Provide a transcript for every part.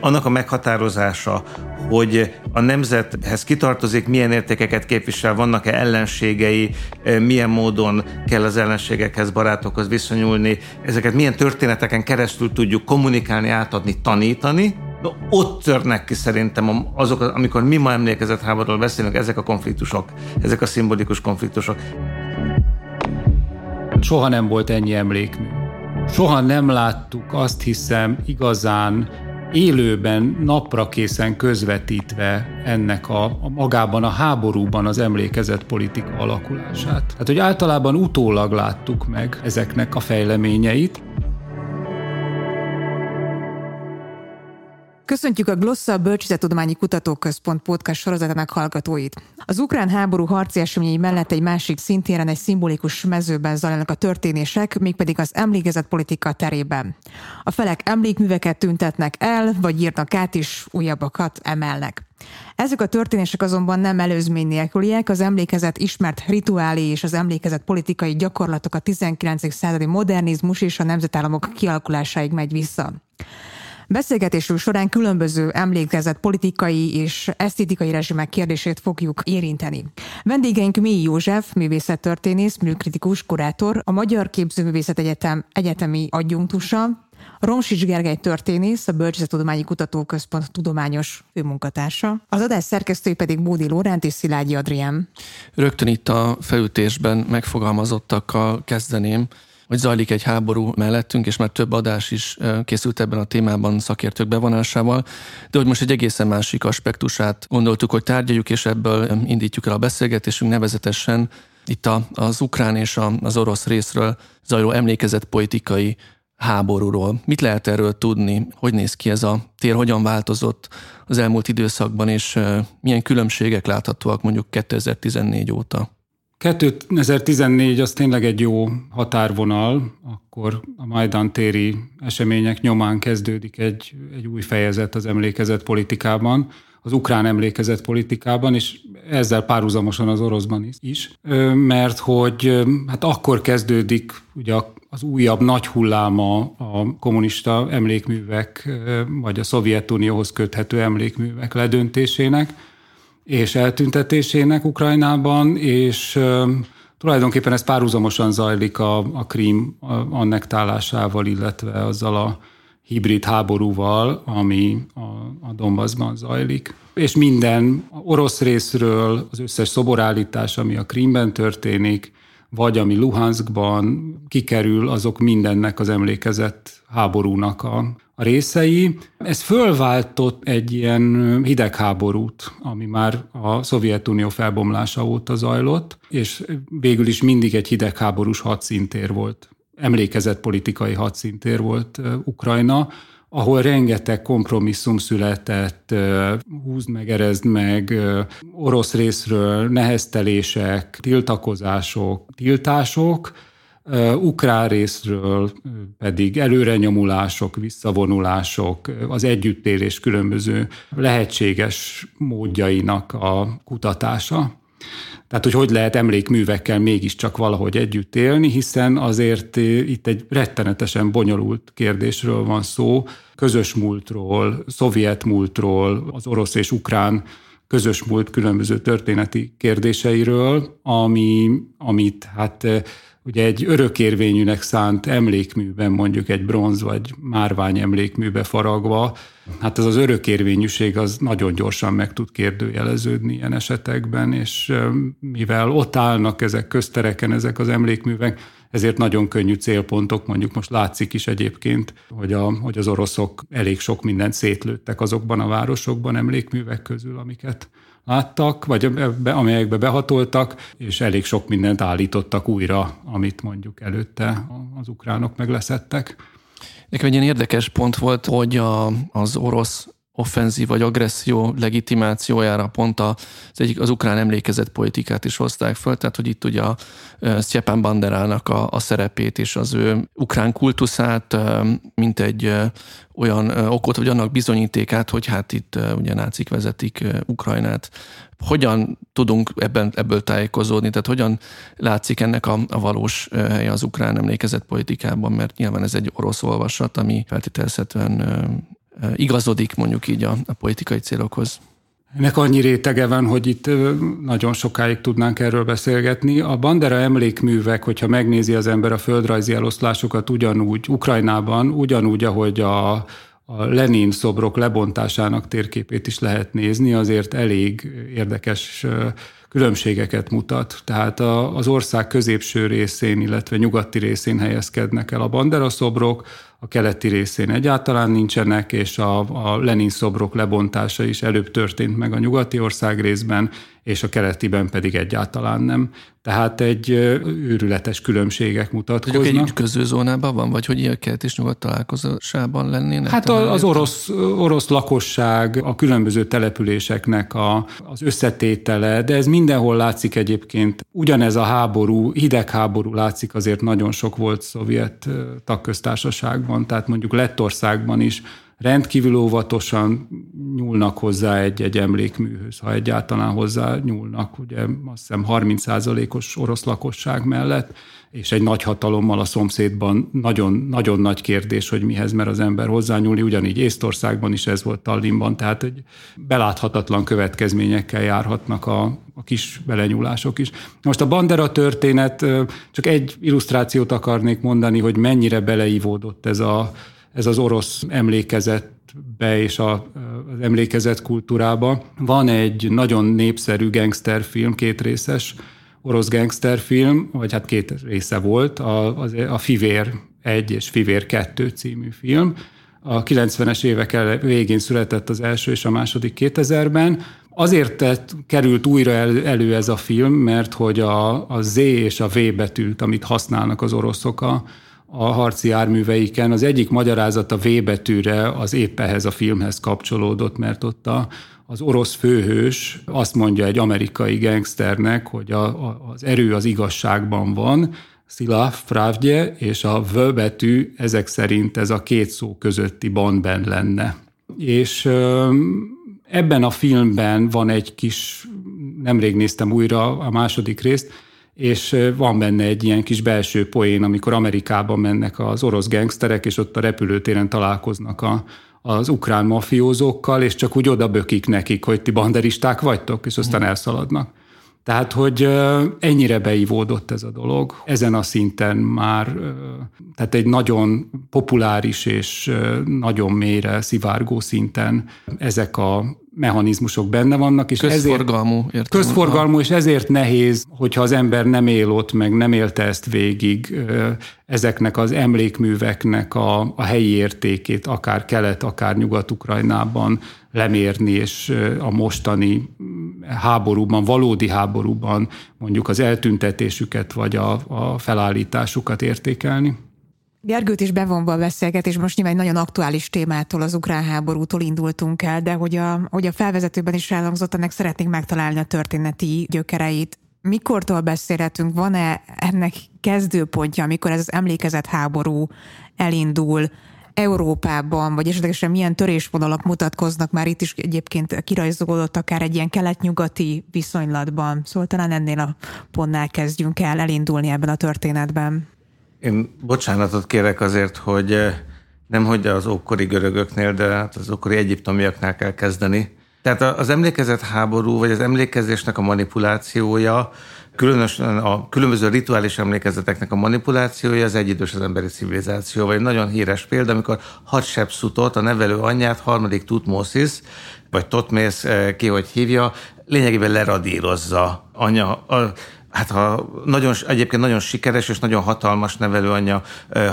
Annak a meghatározása, hogy a nemzethez kitartozik, milyen értékeket képvisel, vannak-e ellenségei, milyen módon kell az ellenségekhez, barátokhoz viszonyulni, ezeket milyen történeteken keresztül tudjuk kommunikálni, átadni, tanítani, No, ott törnek ki szerintem azok, amikor mi ma emlékezett háborúról beszélünk, ezek a konfliktusok, ezek a szimbolikus konfliktusok. Soha nem volt ennyi emlékmű. Soha nem láttuk azt hiszem igazán élőben, napra készen közvetítve ennek a, a magában a háborúban az emlékezett politika alakulását. Tehát, hogy általában utólag láttuk meg ezeknek a fejleményeit. Köszöntjük a Glossa Bölcsészettudományi Kutatóközpont podcast sorozatának hallgatóit. Az ukrán háború harci eseményei mellett egy másik szintéren egy szimbolikus mezőben zajlanak a történések, mégpedig az emlékezett politika terében. A felek emlékműveket tüntetnek el, vagy írnak át is újabbakat emelnek. Ezek a történések azonban nem előzmény nélküliek, az emlékezet ismert rituálé és az emlékezet politikai gyakorlatok a 19. századi modernizmus és a nemzetállamok kialakulásáig megy vissza. Beszélgetésünk során különböző emlékezett politikai és esztétikai rezsimek kérdését fogjuk érinteni. Vendégeink Mély József, művészettörténész, műkritikus, kurátor, a Magyar Képzőművészet Egyetem egyetemi adjunktusa, Romsics Gergely történész, a Bölcsészettudományi Kutatóközpont tudományos főmunkatársa. Az adás szerkesztői pedig Bódi Lóránt és Szilágyi Adrián. Rögtön itt a felütésben megfogalmazottakkal kezdeném hogy zajlik egy háború mellettünk, és már több adás is készült ebben a témában szakértők bevonásával, de hogy most egy egészen másik aspektusát gondoltuk, hogy tárgyaljuk, és ebből indítjuk el a beszélgetésünk nevezetesen itt a, az ukrán és az orosz részről zajló emlékezett politikai háborúról. Mit lehet erről tudni? Hogy néz ki ez a tér? Hogyan változott az elmúlt időszakban, és milyen különbségek láthatóak mondjuk 2014 óta? 2014 az tényleg egy jó határvonal, akkor a Majdan téri események nyomán kezdődik egy, egy új fejezet az emlékezet politikában, az ukrán emlékezet politikában, és ezzel párhuzamosan az oroszban is, mert hogy hát akkor kezdődik ugye az újabb nagy hulláma a kommunista emlékművek, vagy a Szovjetunióhoz köthető emlékművek ledöntésének, és eltüntetésének Ukrajnában, és tulajdonképpen ez párhuzamosan zajlik a, a Krím annektálásával, illetve azzal a hibrid háborúval, ami a, a Donbassban zajlik. És minden orosz részről az összes szoborállítás, ami a Krímben történik, vagy ami Luhanskban kikerül, azok mindennek az emlékezett háborúnak a, a részei. Ez fölváltott egy ilyen hidegháborút, ami már a Szovjetunió felbomlása óta zajlott, és végül is mindig egy hidegháborús hadszintér volt. Emlékezett politikai hadszintér volt Ukrajna, ahol rengeteg kompromisszum született, húzd meg, erezd meg, orosz részről neheztelések, tiltakozások, tiltások, ukrán részről pedig előrenyomulások, visszavonulások, az együttélés különböző lehetséges módjainak a kutatása. Tehát, hogy hogy lehet emlékművekkel mégiscsak valahogy együtt élni, hiszen azért itt egy rettenetesen bonyolult kérdésről van szó, közös múltról, szovjet múltról, az orosz és ukrán közös múlt különböző történeti kérdéseiről, ami, amit hát ugye egy örökérvényűnek szánt emlékműben, mondjuk egy bronz vagy márvány emlékműbe faragva, hát ez az örökérvényűség az nagyon gyorsan meg tud kérdőjeleződni ilyen esetekben, és mivel ott állnak ezek köztereken, ezek az emlékművek, ezért nagyon könnyű célpontok, mondjuk most látszik is egyébként, hogy, a, hogy az oroszok elég sok mindent szétlőttek azokban a városokban emlékművek közül, amiket láttak, vagy amelyekbe behatoltak, és elég sok mindent állítottak újra, amit mondjuk előtte az ukránok megleszettek. Nekem egy ilyen érdekes pont volt, hogy a, az orosz offenzív vagy agresszió legitimációjára pont az, egyik, az ukrán emlékezett politikát is hozták föl, tehát hogy itt ugye a Sztyepan Banderának a, a szerepét és az ő ukrán kultuszát, mint egy olyan okot, vagy annak bizonyítékát, hogy hát itt ugye nácik vezetik Ukrajnát. Hogyan tudunk ebben, ebből tájékozódni, tehát hogyan látszik ennek a, a valós helye az ukrán emlékezett politikában, mert nyilván ez egy orosz olvasat, ami feltételezhetően igazodik mondjuk így a, a politikai célokhoz. Ennek annyi rétege van, hogy itt nagyon sokáig tudnánk erről beszélgetni. A Bandera emlékművek, hogyha megnézi az ember a földrajzi eloszlásokat ugyanúgy, Ukrajnában, ugyanúgy, ahogy a, a Lenin szobrok lebontásának térképét is lehet nézni, azért elég érdekes különbségeket mutat. Tehát az ország középső részén, illetve nyugati részén helyezkednek el a Bandera szobrok, a keleti részén egyáltalán nincsenek, és a, a Lenin szobrok lebontása is előbb történt meg a nyugati ország részben, és a keletiben pedig egyáltalán nem. Tehát egy őrületes különbségek mutatkoznak. Hogy egy ütköző zónában van, vagy hogy ilyen kelet és nyugat találkozásában lennének? Hát az orosz, orosz lakosság, a különböző településeknek a, az összetétele, de ez mindenhol látszik egyébként. Ugyanez a háború, hidegháború látszik azért nagyon sok volt szovjet tagköztársaságban, tehát mondjuk Lettországban is rendkívül óvatosan nyúlnak hozzá egy-egy emlékműhöz, ha egyáltalán hozzá nyúlnak, ugye azt hiszem 30%-os orosz lakosság mellett, és egy nagy hatalommal a szomszédban nagyon, nagyon nagy kérdés, hogy mihez mer az ember hozzányúlni, ugyanígy Észtországban is ez volt Tallinnban, tehát egy beláthatatlan következményekkel járhatnak a, a kis belenyúlások is. Most a Bandera történet, csak egy illusztrációt akarnék mondani, hogy mennyire beleívódott ez a ez az orosz emlékezetbe és a, az emlékezet kultúrába. Van egy nagyon népszerű gangsterfilm, két részes orosz gangsterfilm, vagy hát két része volt, a, a Fivér 1 és Fivér 2 című film. A 90-es évek végén született az első és a második 2000-ben. Azért tett, került újra el, elő ez a film, mert hogy a, a Z és a V betűt, amit használnak az oroszok a, a harci járműveiken. Az egyik magyarázat a V betűre az épp ehhez a filmhez kapcsolódott, mert ott a, az orosz főhős azt mondja egy amerikai gangsternek, hogy a, a, az erő az igazságban van, Szila, Pravdje, és a V betű ezek szerint ez a két szó közötti bandben lenne. És ebben a filmben van egy kis, nemrég néztem újra a második részt, és van benne egy ilyen kis belső poén, amikor Amerikában mennek az orosz gengszterek, és ott a repülőtéren találkoznak a, az ukrán mafiózókkal, és csak úgy oda bökik nekik, hogy ti banderisták vagytok, és aztán elszaladnak. Tehát, hogy ennyire beivódott ez a dolog. Ezen a szinten már, tehát egy nagyon populáris és nagyon mélyre szivárgó szinten ezek a mechanizmusok benne vannak. És közforgalmú. Ezért, közforgalmú, és ezért nehéz, hogyha az ember nem él ott, meg nem élte ezt végig, ezeknek az emlékműveknek a, a helyi értékét, akár kelet, akár nyugat-ukrajnában lemérni, és a mostani háborúban, valódi háborúban mondjuk az eltüntetésüket, vagy a, a felállításukat értékelni. Gergőt is bevonva a beszélgetés, most nyilván egy nagyon aktuális témától, az ukrán háborútól indultunk el, de hogy a, hogy a felvezetőben is elhangzott, ennek szeretnénk megtalálni a történeti gyökereit. Mikortól beszélhetünk? Van-e ennek kezdőpontja, amikor ez az emlékezett háború elindul? Európában, vagy esetlegesen milyen törésvonalak mutatkoznak már itt is egyébként kirajzolódott akár egy ilyen kelet-nyugati viszonylatban. Szóval talán ennél a pontnál kezdjünk el elindulni ebben a történetben. Én bocsánatot kérek azért, hogy eh, nem hogy az ókori görögöknél, de hát az ókori egyiptomiaknál kell kezdeni. Tehát az emlékezett háború, vagy az emlékezésnek a manipulációja, különösen a különböző rituális emlékezeteknek a manipulációja az egyidős az emberi civilizáció, vagy nagyon híres példa, amikor Hatshepsutot, a nevelő anyját, harmadik Tutmosis, vagy Totmész, eh, ki hogy hívja, lényegében leradírozza anya, a, hát ha nagyon, egyébként nagyon sikeres és nagyon hatalmas nevelőanyja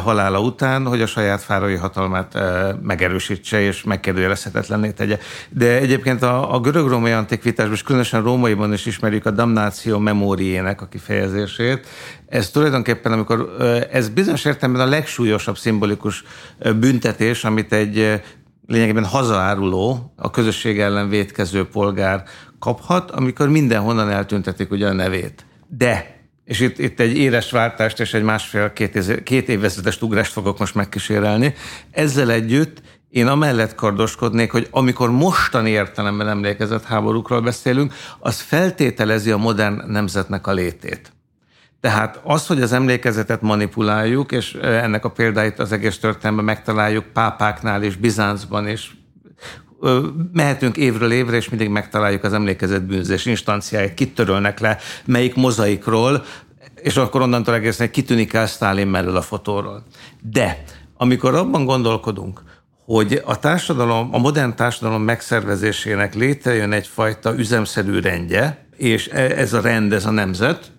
halála után, hogy a saját fárai hatalmát megerősítse és megkérdőjelezhetetlenné tegye. De egyébként a, a görög-római antikvitásban, és különösen rómaiban is ismerjük a damnáció memóriének a kifejezését. Ez tulajdonképpen, amikor ez bizonyos értelemben a legsúlyosabb szimbolikus büntetés, amit egy lényegében hazaáruló, a közösség ellen vétkező polgár kaphat, amikor mindenhonnan eltüntetik ugye a nevét. De és itt, itt egy éles váltást és egy másfél-két két ugrást fogok most megkísérelni. Ezzel együtt én amellett kardoskodnék, hogy amikor mostani értelemben emlékezett háborúkról beszélünk, az feltételezi a modern nemzetnek a létét. Tehát az, hogy az emlékezetet manipuláljuk, és ennek a példáit az egész történelemben megtaláljuk pápáknál és Bizáncban, és mehetünk évről évre, és mindig megtaláljuk az emlékezet bűnözés instanciáit, kit törölnek le, melyik mozaikról, és akkor onnantól egészen kitűnik el Sztálin mellől a fotóról. De amikor abban gondolkodunk, hogy a társadalom, a modern társadalom megszervezésének létrejön egyfajta üzemszerű rendje, és e, ez a rend, ez a nemzet,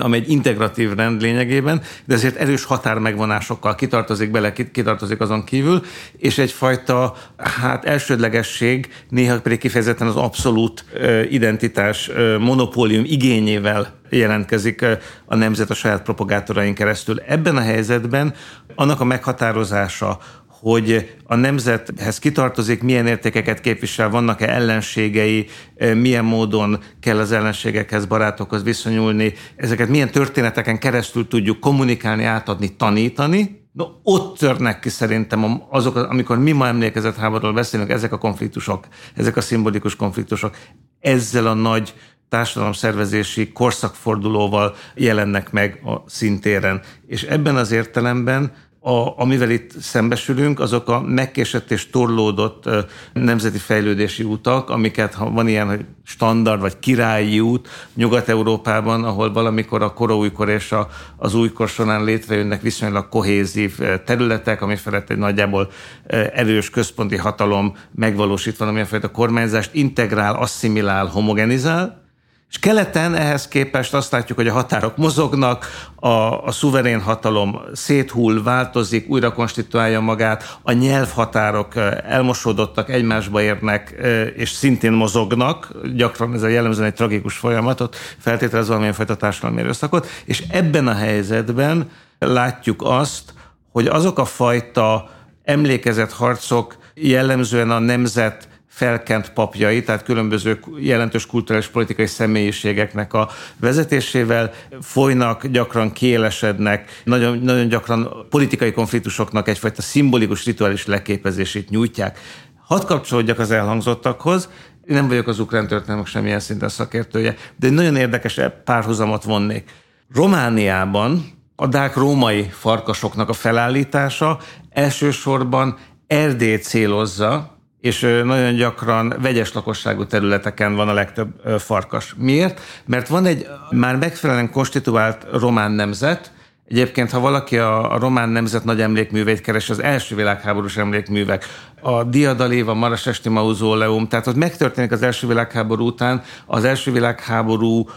ami egy integratív rend lényegében, de ezért erős határmegvonásokkal kitartozik bele, kitartozik azon kívül, és egyfajta hát elsődlegesség, néha pedig kifejezetten az abszolút identitás monopólium igényével jelentkezik a nemzet a saját propagátorain keresztül. Ebben a helyzetben annak a meghatározása, hogy a nemzethez kitartozik, milyen értékeket képvisel, vannak-e ellenségei, milyen módon kell az ellenségekhez, barátokhoz viszonyulni, ezeket milyen történeteken keresztül tudjuk kommunikálni, átadni, tanítani, No, ott törnek ki szerintem azok, amikor mi ma emlékezett háborúról beszélünk, ezek a konfliktusok, ezek a szimbolikus konfliktusok, ezzel a nagy társadalomszervezési korszakfordulóval jelennek meg a szintéren. És ebben az értelemben a, amivel itt szembesülünk, azok a megkésett és torlódott nemzeti fejlődési utak, amiket, ha van ilyen, hogy standard vagy királyi út Nyugat-Európában, ahol valamikor a koraújkor és a, az újkor során létrejönnek viszonylag kohézív területek, ami felett egy nagyjából erős központi hatalom megvalósít valamilyen fajta kormányzást, integrál, asszimilál, homogenizál, és keleten ehhez képest azt látjuk, hogy a határok mozognak, a, a szuverén hatalom széthull, változik, újra konstituálja magát, a nyelvhatárok elmosódottak, egymásba érnek, és szintén mozognak, gyakran ez a jellemzően egy tragikus folyamatot, feltételez valamilyen fajta társadalmi erőszakot, és ebben a helyzetben látjuk azt, hogy azok a fajta emlékezett harcok jellemzően a nemzet felkent papjai, tehát különböző jelentős kulturális politikai személyiségeknek a vezetésével folynak, gyakran kiélesednek, nagyon, nagyon gyakran politikai konfliktusoknak egyfajta szimbolikus rituális leképezését nyújtják. Hadd kapcsolódjak az elhangzottakhoz, én nem vagyok az ukrán történelmek semmilyen szinten szakértője, de nagyon érdekes párhuzamot vonnék. Romániában a dák római farkasoknak a felállítása elsősorban Erdély célozza, és nagyon gyakran vegyes lakosságú területeken van a legtöbb farkas. Miért? Mert van egy már megfelelően konstituált román nemzet, Egyébként, ha valaki a, a román nemzet nagy emlékműveit keres, az első világháborús emlékművek, a Diadalév, a Marasesti Mauzóleum, tehát ott megtörténik az első világháború után az első világháború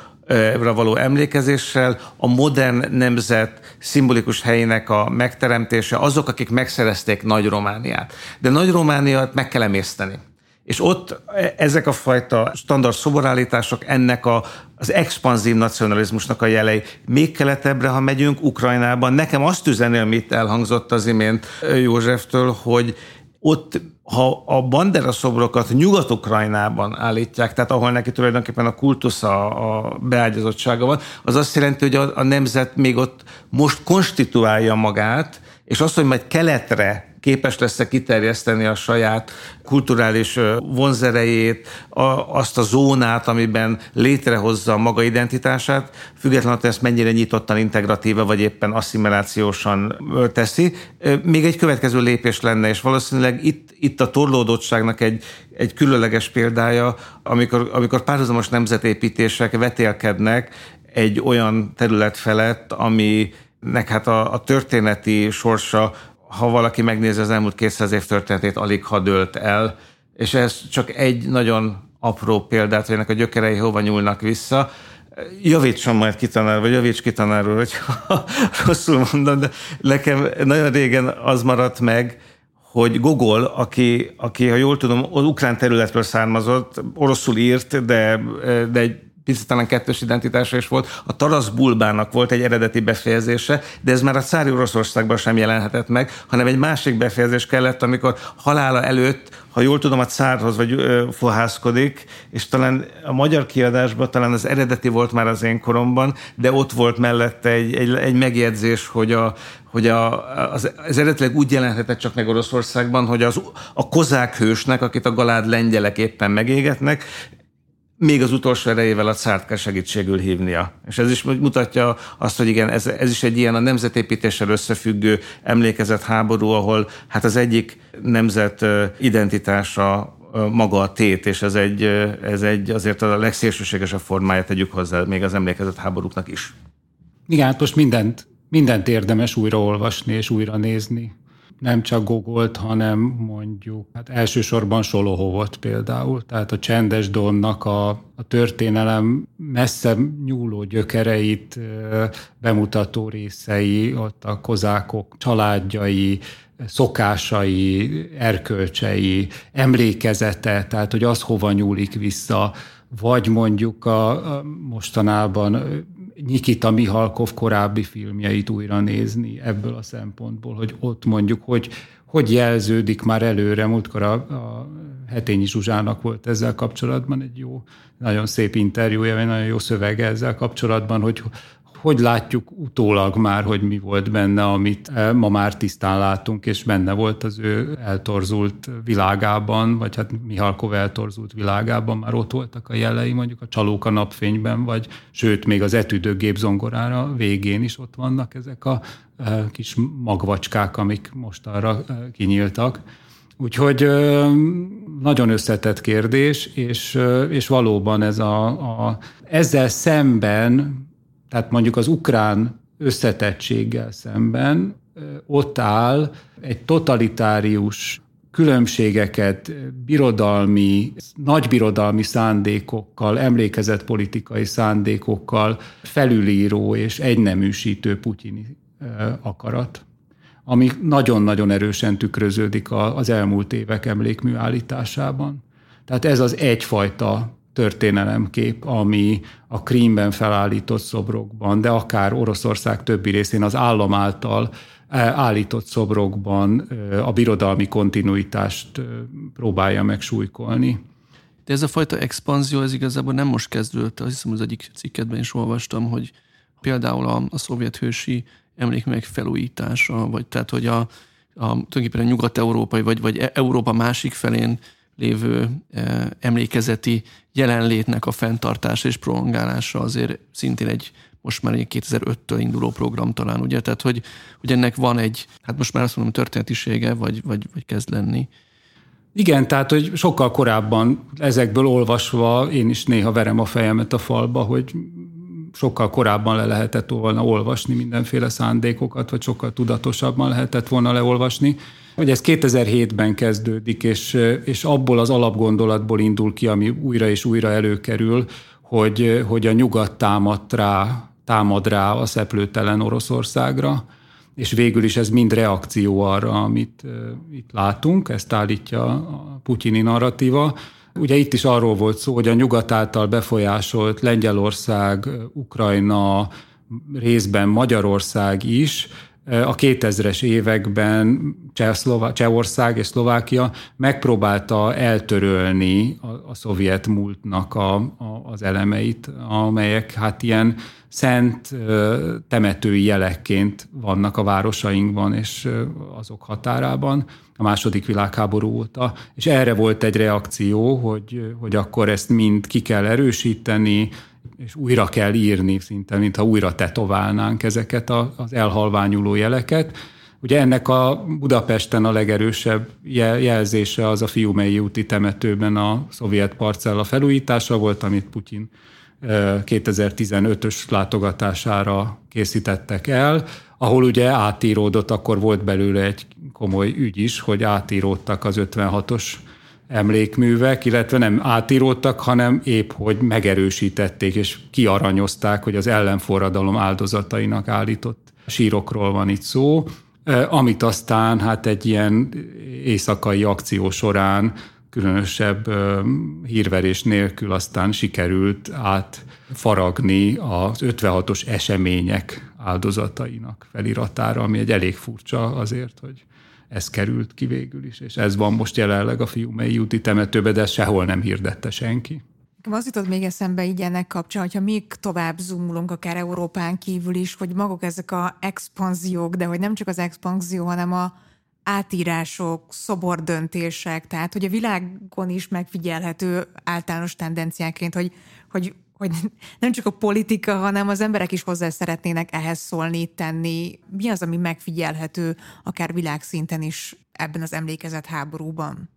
való emlékezéssel, a modern nemzet szimbolikus helyének a megteremtése, azok, akik megszerezték Nagy Romániát. De Nagy Romániát meg kell emészteni. És ott e, ezek a fajta standard szoborállítások ennek a, az expanzív nacionalizmusnak a jelei. Még keletebbre, ha megyünk Ukrajnában, nekem azt üzeni, amit elhangzott az imént Józseftől, hogy ott ha a Bandera szobrokat Nyugat-Ukrajnában állítják, tehát ahol neki tulajdonképpen a kultusza, a beágyazottsága van, az azt jelenti, hogy a, a nemzet még ott most konstituálja magát, és azt, hogy majd keletre képes lesz-e kiterjeszteni a saját kulturális vonzerejét, azt a zónát, amiben létrehozza a maga identitását, függetlenül, hogy ezt mennyire nyitottan, integratíve, vagy éppen asszimilációsan teszi. Még egy következő lépés lenne, és valószínűleg itt, itt a torlódottságnak egy, egy különleges példája, amikor, amikor párhuzamos nemzetépítések vetélkednek egy olyan terület felett, aminek hát a, a történeti sorsa ha valaki megnézi az elmúlt 200 év történetét, alig ha dőlt el, és ez csak egy nagyon apró példát, hogy ennek a gyökerei hova nyúlnak vissza. Javítson majd kitanár, vagy javíts kitanár úr, hogyha rosszul mondom, de nekem nagyon régen az maradt meg, hogy Gogol, aki, aki, ha jól tudom, az ukrán területről származott, oroszul írt, de, de egy picit talán kettős identitása is volt. A Tarasz Bulbának volt egy eredeti befejezése, de ez már a cári Oroszországban sem jelenhetett meg, hanem egy másik befejezés kellett, amikor halála előtt, ha jól tudom, a cárhoz vagy ö, fohászkodik, és talán a magyar kiadásban talán az eredeti volt már az én koromban, de ott volt mellette egy, egy, egy megjegyzés, hogy a, hogy a, az, az eredetileg úgy jelenhetett csak meg Oroszországban, hogy az, a kozák hősnek, akit a galád lengyelek éppen megégetnek, még az utolsó erejével a cárt kell segítségül hívnia. És ez is mutatja azt, hogy igen, ez, ez is egy ilyen a nemzetépítéssel összefüggő emlékezett háború, ahol hát az egyik nemzet identitása maga a tét, és ez egy, ez egy azért a legszélsőségesebb formája tegyük hozzá még az emlékezett háborúknak is. Igen, hát most mindent, mindent érdemes újraolvasni és újra nézni nem csak Gogolt, hanem mondjuk hát elsősorban Solohovot például. Tehát a Csendes Donnak a, a történelem messze nyúló gyökereit bemutató részei, ott a kozákok családjai, szokásai, erkölcsei, emlékezete, tehát hogy az hova nyúlik vissza, vagy mondjuk a, a mostanában Nikita Mihalkov korábbi filmjeit újra nézni ebből a szempontból, hogy ott mondjuk, hogy hogy jelződik már előre. Múltkor a, a Hetényi Zsuzsának volt ezzel kapcsolatban egy jó, nagyon szép interjúja, egy nagyon jó szövege ezzel kapcsolatban, hogy hogy látjuk utólag már, hogy mi volt benne, amit eh, ma már tisztán látunk, és benne volt az ő eltorzult világában, vagy hát Mihalkov eltorzult világában, már ott voltak a jelei, mondjuk a csalók a napfényben, vagy sőt, még az etüdő gépzongorára végén is ott vannak ezek a eh, kis magvacskák, amik most arra eh, kinyíltak. Úgyhogy nagyon összetett kérdés, és, és valóban ez a, a, ezzel szemben tehát mondjuk az ukrán összetettséggel szemben ott áll egy totalitárius különbségeket birodalmi, nagybirodalmi szándékokkal, emlékezett politikai szándékokkal felülíró és egyneműsítő putyini akarat, ami nagyon-nagyon erősen tükröződik az elmúlt évek emlékműállításában. Tehát ez az egyfajta történelemkép, ami a Krímben felállított szobrokban, de akár Oroszország többi részén az állam által e, állított szobrokban e, a birodalmi kontinuitást e, próbálja meg súlykolni. De ez a fajta expanzió, ez igazából nem most kezdődött, azt hiszem az egyik cikketben is olvastam, hogy például a, a szovjet hősi emlékművek felújítása, vagy tehát, hogy a, a tulajdonképpen a nyugat-európai, vagy, vagy Európa másik felén lévő emlékezeti jelenlétnek a fenntartása és prolongálása azért szintén egy most már egy 2005-től induló program talán, ugye? Tehát, hogy, hogy ennek van egy, hát most már azt mondom, történetisége, vagy, vagy, vagy kezd lenni. Igen, tehát, hogy sokkal korábban ezekből olvasva én is néha verem a fejemet a falba, hogy sokkal korábban le lehetett volna olvasni mindenféle szándékokat, vagy sokkal tudatosabban lehetett volna leolvasni. Hogy ez 2007-ben kezdődik, és, és abból az alapgondolatból indul ki, ami újra és újra előkerül, hogy, hogy a nyugat támad rá, támad rá a szeplőtelen Oroszországra, és végül is ez mind reakció arra, amit uh, itt látunk, ezt állítja a putyini narratíva. Ugye itt is arról volt szó, hogy a nyugat által befolyásolt Lengyelország, Ukrajna, részben Magyarország is a 2000-es években Csehország és Szlovákia megpróbálta eltörölni a, a szovjet múltnak a, a, az elemeit, amelyek hát ilyen szent temetői jelekként vannak a városainkban és azok határában a második világháború óta, és erre volt egy reakció, hogy, hogy akkor ezt mind ki kell erősíteni, és újra kell írni szinte, mintha újra tetoválnánk ezeket az elhalványuló jeleket. Ugye ennek a Budapesten a legerősebb jelzése az a Fiumei úti temetőben a szovjet parcella felújítása volt, amit Putyin 2015-ös látogatására készítettek el, ahol ugye átíródott, akkor volt belőle egy komoly ügy is, hogy átíródtak az 56-os emlékművek, illetve nem átíródtak, hanem épp, hogy megerősítették és kiaranyozták, hogy az ellenforradalom áldozatainak állított sírokról van itt szó, amit aztán hát egy ilyen éjszakai akció során különösebb hírverés nélkül aztán sikerült átfaragni az 56-os események áldozatainak feliratára, ami egy elég furcsa azért, hogy ez került ki végül is, és ez van most jelenleg a Fiumei úti temetőbe, de ezt sehol nem hirdette senki. Az jutott még eszembe így ennek kapcsán, hogyha még tovább zoomulunk akár Európán kívül is, hogy maguk ezek a expanziók, de hogy nem csak az expanzió, hanem a átírások, szobordöntések, tehát hogy a világon is megfigyelhető általános tendenciáként, hogy, hogy, hogy nem csak a politika, hanem az emberek is hozzá szeretnének ehhez szólni, tenni. Mi az, ami megfigyelhető akár világszinten is ebben az emlékezett háborúban?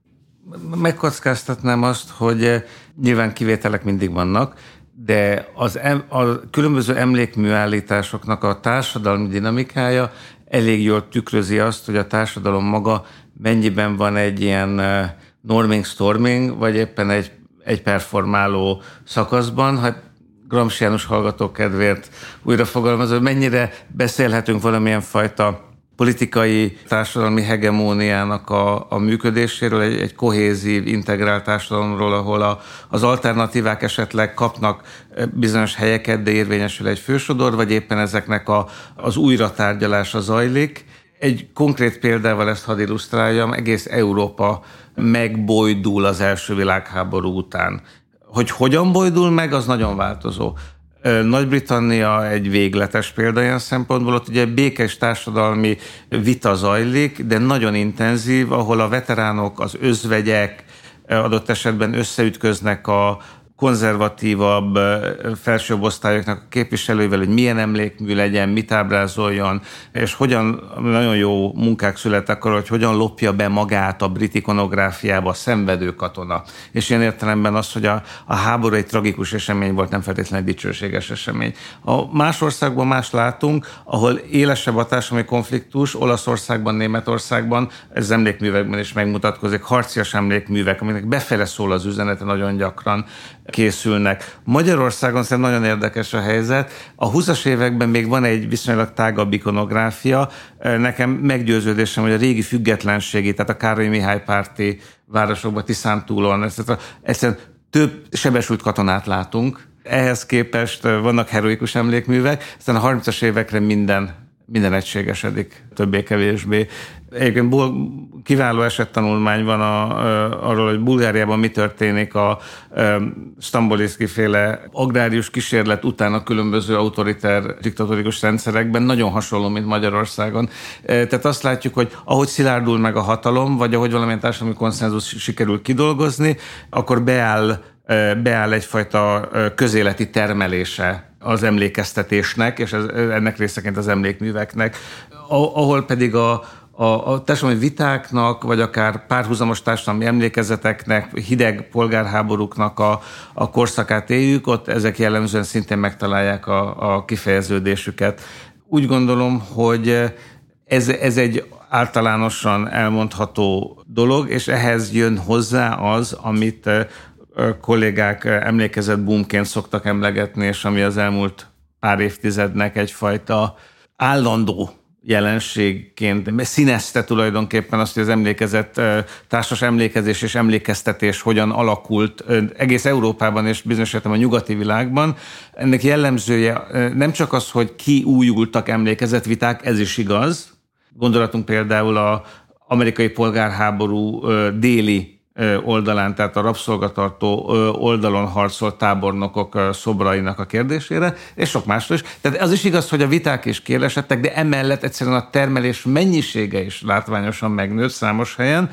Megkockáztatnám azt, hogy eh, nyilván kivételek mindig vannak, de az em, a különböző emlékműállításoknak a társadalmi dinamikája elég jól tükrözi azt, hogy a társadalom maga mennyiben van egy ilyen eh, norming-storming, vagy éppen egy, egy performáló szakaszban. Hát Gramsciánus hallgatók kedvéért újra fogalmazva, mennyire beszélhetünk valamilyen fajta politikai társadalmi hegemóniának a, a működéséről, egy, egy kohézív, integrált társadalomról, ahol a, az alternatívák esetleg kapnak e, bizonyos helyeket, de érvényesül egy fősodor, vagy éppen ezeknek a, az újratárgyalása zajlik. Egy konkrét példával ezt hadd illusztráljam, egész Európa megbojdul az első világháború után. Hogy hogyan bojdul meg, az nagyon változó. Nagy-Britannia egy végletes példa ilyen szempontból, ott ugye békés társadalmi vita zajlik, de nagyon intenzív, ahol a veteránok, az özvegyek adott esetben összeütköznek a, konzervatívabb felsőbb osztályoknak a képviselőivel, hogy milyen emlékmű legyen, mit ábrázoljon, és hogyan nagyon jó munkák születtek arra, hogy hogyan lopja be magát a brit ikonográfiába a szenvedő katona. És ilyen értelemben az, hogy a, a háború egy tragikus esemény volt, nem feltétlenül egy dicsőséges esemény. A más országban más látunk, ahol élesebb a társadalmi konfliktus, Olaszországban, Németországban, ez emlékművekben is megmutatkozik, harcias emlékművek, aminek befele szól az üzenete nagyon gyakran készülnek. Magyarországon szerintem nagyon érdekes a helyzet. A 20-as években még van egy viszonylag tágabb ikonográfia. Nekem meggyőződésem, hogy a régi függetlenségi, tehát a Károly Mihály párti városokban, Tiszántúlon, egyszerűen több sebesült katonát látunk, ehhez képest vannak heroikus emlékművek, aztán a 30-as évekre minden minden egységesedik, többé-kevésbé. Egyébként kiváló esettanulmány van a, arról, hogy Bulgáriában mi történik a Stamboliszki féle agrárius kísérlet után a különböző autoriter diktatórikus rendszerekben, nagyon hasonló, mint Magyarországon. Tehát azt látjuk, hogy ahogy szilárdul meg a hatalom, vagy ahogy valamilyen társadalmi konszenzus sikerül kidolgozni, akkor beáll, beáll egyfajta közéleti termelése az emlékeztetésnek, és ez, ennek részeként az emlékműveknek, ahol pedig a, a, a társadalmi vitáknak, vagy akár párhuzamos társadalmi emlékezeteknek, hideg polgárháborúknak a, a korszakát éljük, ott ezek jellemzően szintén megtalálják a, a kifejeződésüket. Úgy gondolom, hogy ez, ez egy általánosan elmondható dolog, és ehhez jön hozzá az, amit kollégák emlékezett boomként szoktak emlegetni, és ami az elmúlt pár évtizednek egyfajta állandó jelenségként színezte tulajdonképpen azt, hogy az emlékezett társas emlékezés és emlékeztetés hogyan alakult egész Európában és bizonyos a nyugati világban. Ennek jellemzője nem csak az, hogy ki újultak emlékezetviták, ez is igaz. Gondolatunk például a amerikai polgárháború déli oldalán, tehát a rabszolgatartó oldalon harcolt tábornokok szobrainak a kérdésére, és sok másról is. Tehát az is igaz, hogy a viták is kélesedtek, de emellett egyszerűen a termelés mennyisége is látványosan megnőtt számos helyen,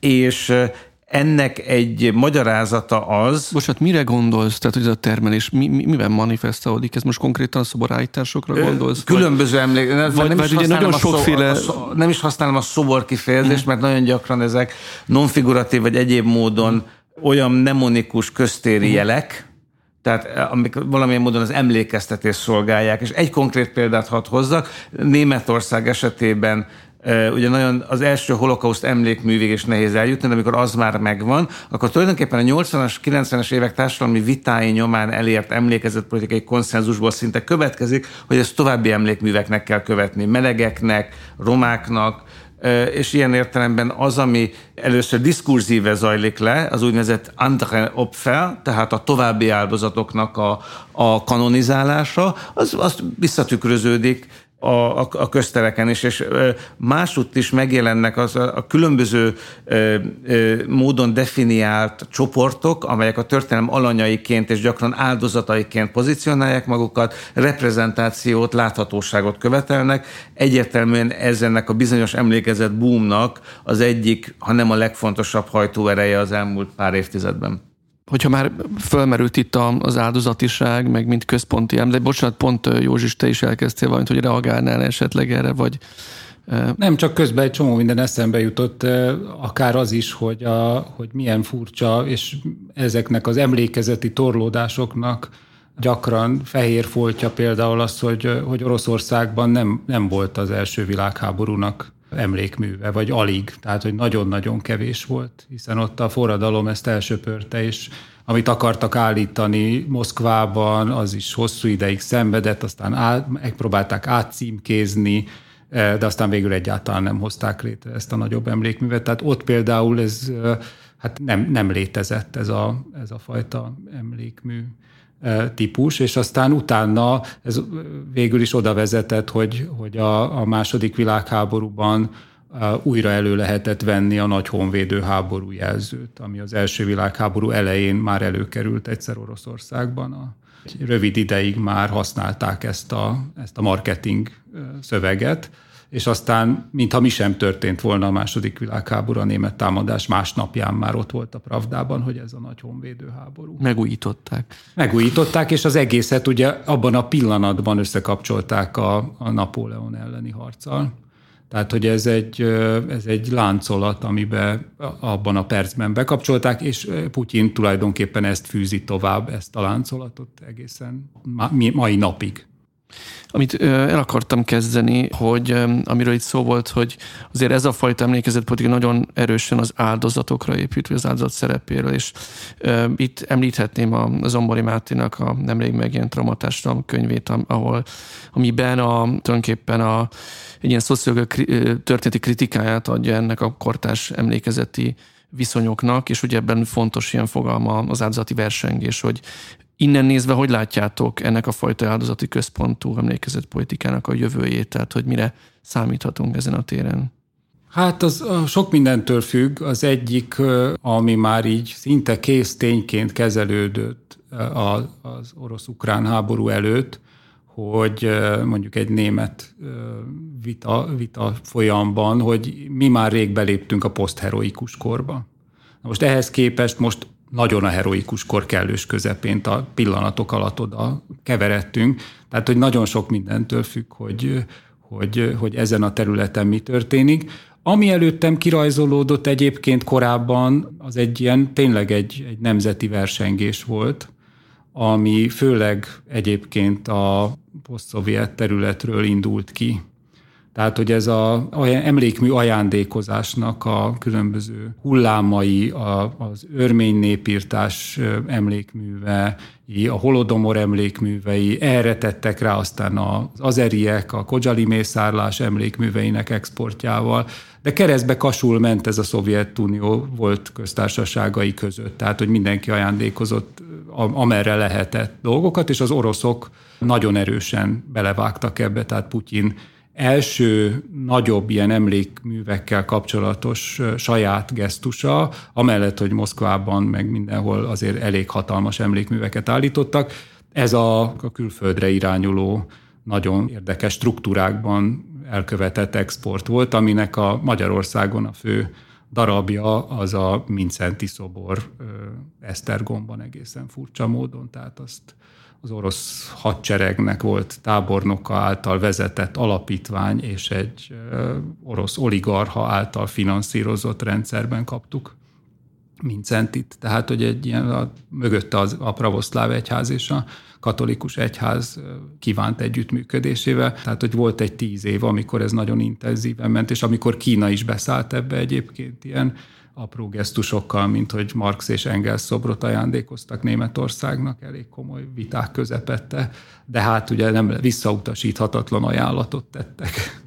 és ennek egy magyarázata az... Bocsát, mire gondolsz? Tehát, hogy ez a termelés mi, mi, miben manifestálódik? Ez most konkrétan a szoborállításokra gondolsz? Különböző emlék. Nem, vagy, nem, vagy is ugye nagyon sokféle... A szobor, a, nem is használom a szobor kifejezést, mm. mert nagyon gyakran ezek nonfiguratív vagy egyéb módon olyan mnemonikus köztéri mm. jelek, tehát amik valamilyen módon az emlékeztetés szolgálják. És egy konkrét példát hadd hozzak. Németország esetében ugye nagyon az első holokauszt emlékművig is nehéz eljutni, de amikor az már megvan, akkor tulajdonképpen a 80-as, 90-es évek társadalmi vitái nyomán elért emlékezett politikai konszenzusból szinte következik, hogy ezt további emlékműveknek kell követni, melegeknek, romáknak, és ilyen értelemben az, ami először diskurzíve zajlik le, az úgynevezett andre Opfer, tehát a további áldozatoknak a, a kanonizálása, az, az visszatükröződik a, a, a köztereken is, és másutt is megjelennek az a, a különböző ö, ö, módon definiált csoportok, amelyek a történelem alanyaiként és gyakran áldozataiként pozícionálják magukat, reprezentációt, láthatóságot követelnek. Egyértelműen ez ennek a bizonyos emlékezett boomnak az egyik, ha nem a legfontosabb hajtóereje az elmúlt pár évtizedben hogyha már fölmerült itt az áldozatiság, meg mint központi de bocsánat, pont Józsis, te is elkezdtél valamit, hogy reagálnál esetleg erre, vagy nem, csak közben egy csomó minden eszembe jutott, akár az is, hogy, a, hogy milyen furcsa, és ezeknek az emlékezeti torlódásoknak gyakran fehér foltja például az, hogy, hogy Oroszországban nem, nem volt az első világháborúnak emlékműve, vagy alig, tehát hogy nagyon-nagyon kevés volt, hiszen ott a forradalom ezt elsöpörte, és amit akartak állítani Moszkvában, az is hosszú ideig szenvedett, aztán át, megpróbálták átcímkézni, eh, de aztán végül egyáltalán nem hozták létre ezt a nagyobb emlékművet. Tehát ott például ez eh, hát nem, nem létezett ez a, ez a fajta emlékmű típus, és aztán utána ez végül is oda vezetett, hogy, hogy a, a második világháborúban újra elő lehetett venni a nagy honvédő háború jelzőt, ami az első világháború elején már előkerült egyszer Oroszországban. A, rövid ideig már használták ezt a, ezt a marketing szöveget, és aztán, mintha mi sem történt volna a második világháború, a német támadás másnapján már ott volt a Pravdában, hogy ez a nagy honvédő háború. Megújították. Megújították, és az egészet ugye abban a pillanatban összekapcsolták a, a Napóleon elleni harccal. Tehát, hogy ez egy, ez egy láncolat, amiben abban a percben bekapcsolták, és Putyin tulajdonképpen ezt fűzi tovább, ezt a láncolatot egészen mai napig. Amit el akartam kezdeni, hogy amiről itt szó volt, hogy azért ez a fajta emlékezetpolitika nagyon erősen az áldozatokra épült, vagy az áldozat szerepéről, és itt említhetném a Zombori Máténak a nemrég megjelent traumatásra könyvét, ahol, amiben a, tulajdonképpen a, egy ilyen szociológiai történeti kritikáját adja ennek a kortás emlékezeti viszonyoknak, és ugye ebben fontos ilyen fogalma az áldozati versengés, hogy Innen nézve, hogy látjátok ennek a fajta áldozati központú emlékezetpolitikának a jövőjét, tehát hogy mire számíthatunk ezen a téren? Hát az sok mindentől függ. Az egyik, ami már így szinte kész tényként kezelődött az orosz-ukrán háború előtt, hogy mondjuk egy német vita, vita folyamban, hogy mi már rég beléptünk a posztheroikus korba. Na most ehhez képest most nagyon a heroikus kor kellős közepén a pillanatok alatt oda keveredtünk. Tehát, hogy nagyon sok mindentől függ, hogy, hogy, hogy ezen a területen mi történik. Ami előttem kirajzolódott egyébként korábban, az egy ilyen, tényleg egy, egy nemzeti versengés volt, ami főleg egyébként a poszt területről indult ki. Tehát, hogy ez a, emlékmű ajándékozásnak a különböző hullámai, a, az örmény népírtás emlékművei, a holodomor emlékművei, erre tettek rá aztán az azeriek, a kodzsali mészárlás emlékműveinek exportjával, de keresztbe kasul ment ez a Szovjetunió volt köztársaságai között, tehát hogy mindenki ajándékozott amerre lehetett dolgokat, és az oroszok nagyon erősen belevágtak ebbe, tehát Putyin első nagyobb ilyen emlékművekkel kapcsolatos saját gesztusa, amellett, hogy Moszkvában meg mindenhol azért elég hatalmas emlékműveket állítottak, ez a, a külföldre irányuló nagyon érdekes struktúrákban elkövetett export volt, aminek a Magyarországon a fő darabja az a Mincenti szobor Esztergomban egészen furcsa módon, tehát azt az orosz hadseregnek volt tábornoka által vezetett alapítvány és egy orosz oligarha által finanszírozott rendszerben kaptuk Mincentit. Tehát, hogy egy ilyen, a, mögötte az, a pravoszláv egyház és a katolikus egyház kívánt együttműködésével. Tehát, hogy volt egy tíz év, amikor ez nagyon intenzíven ment, és amikor Kína is beszállt ebbe egyébként ilyen apró gesztusokkal, mint hogy Marx és Engels szobrot ajándékoztak Németországnak, elég komoly viták közepette, de hát ugye nem visszautasíthatatlan ajánlatot tettek.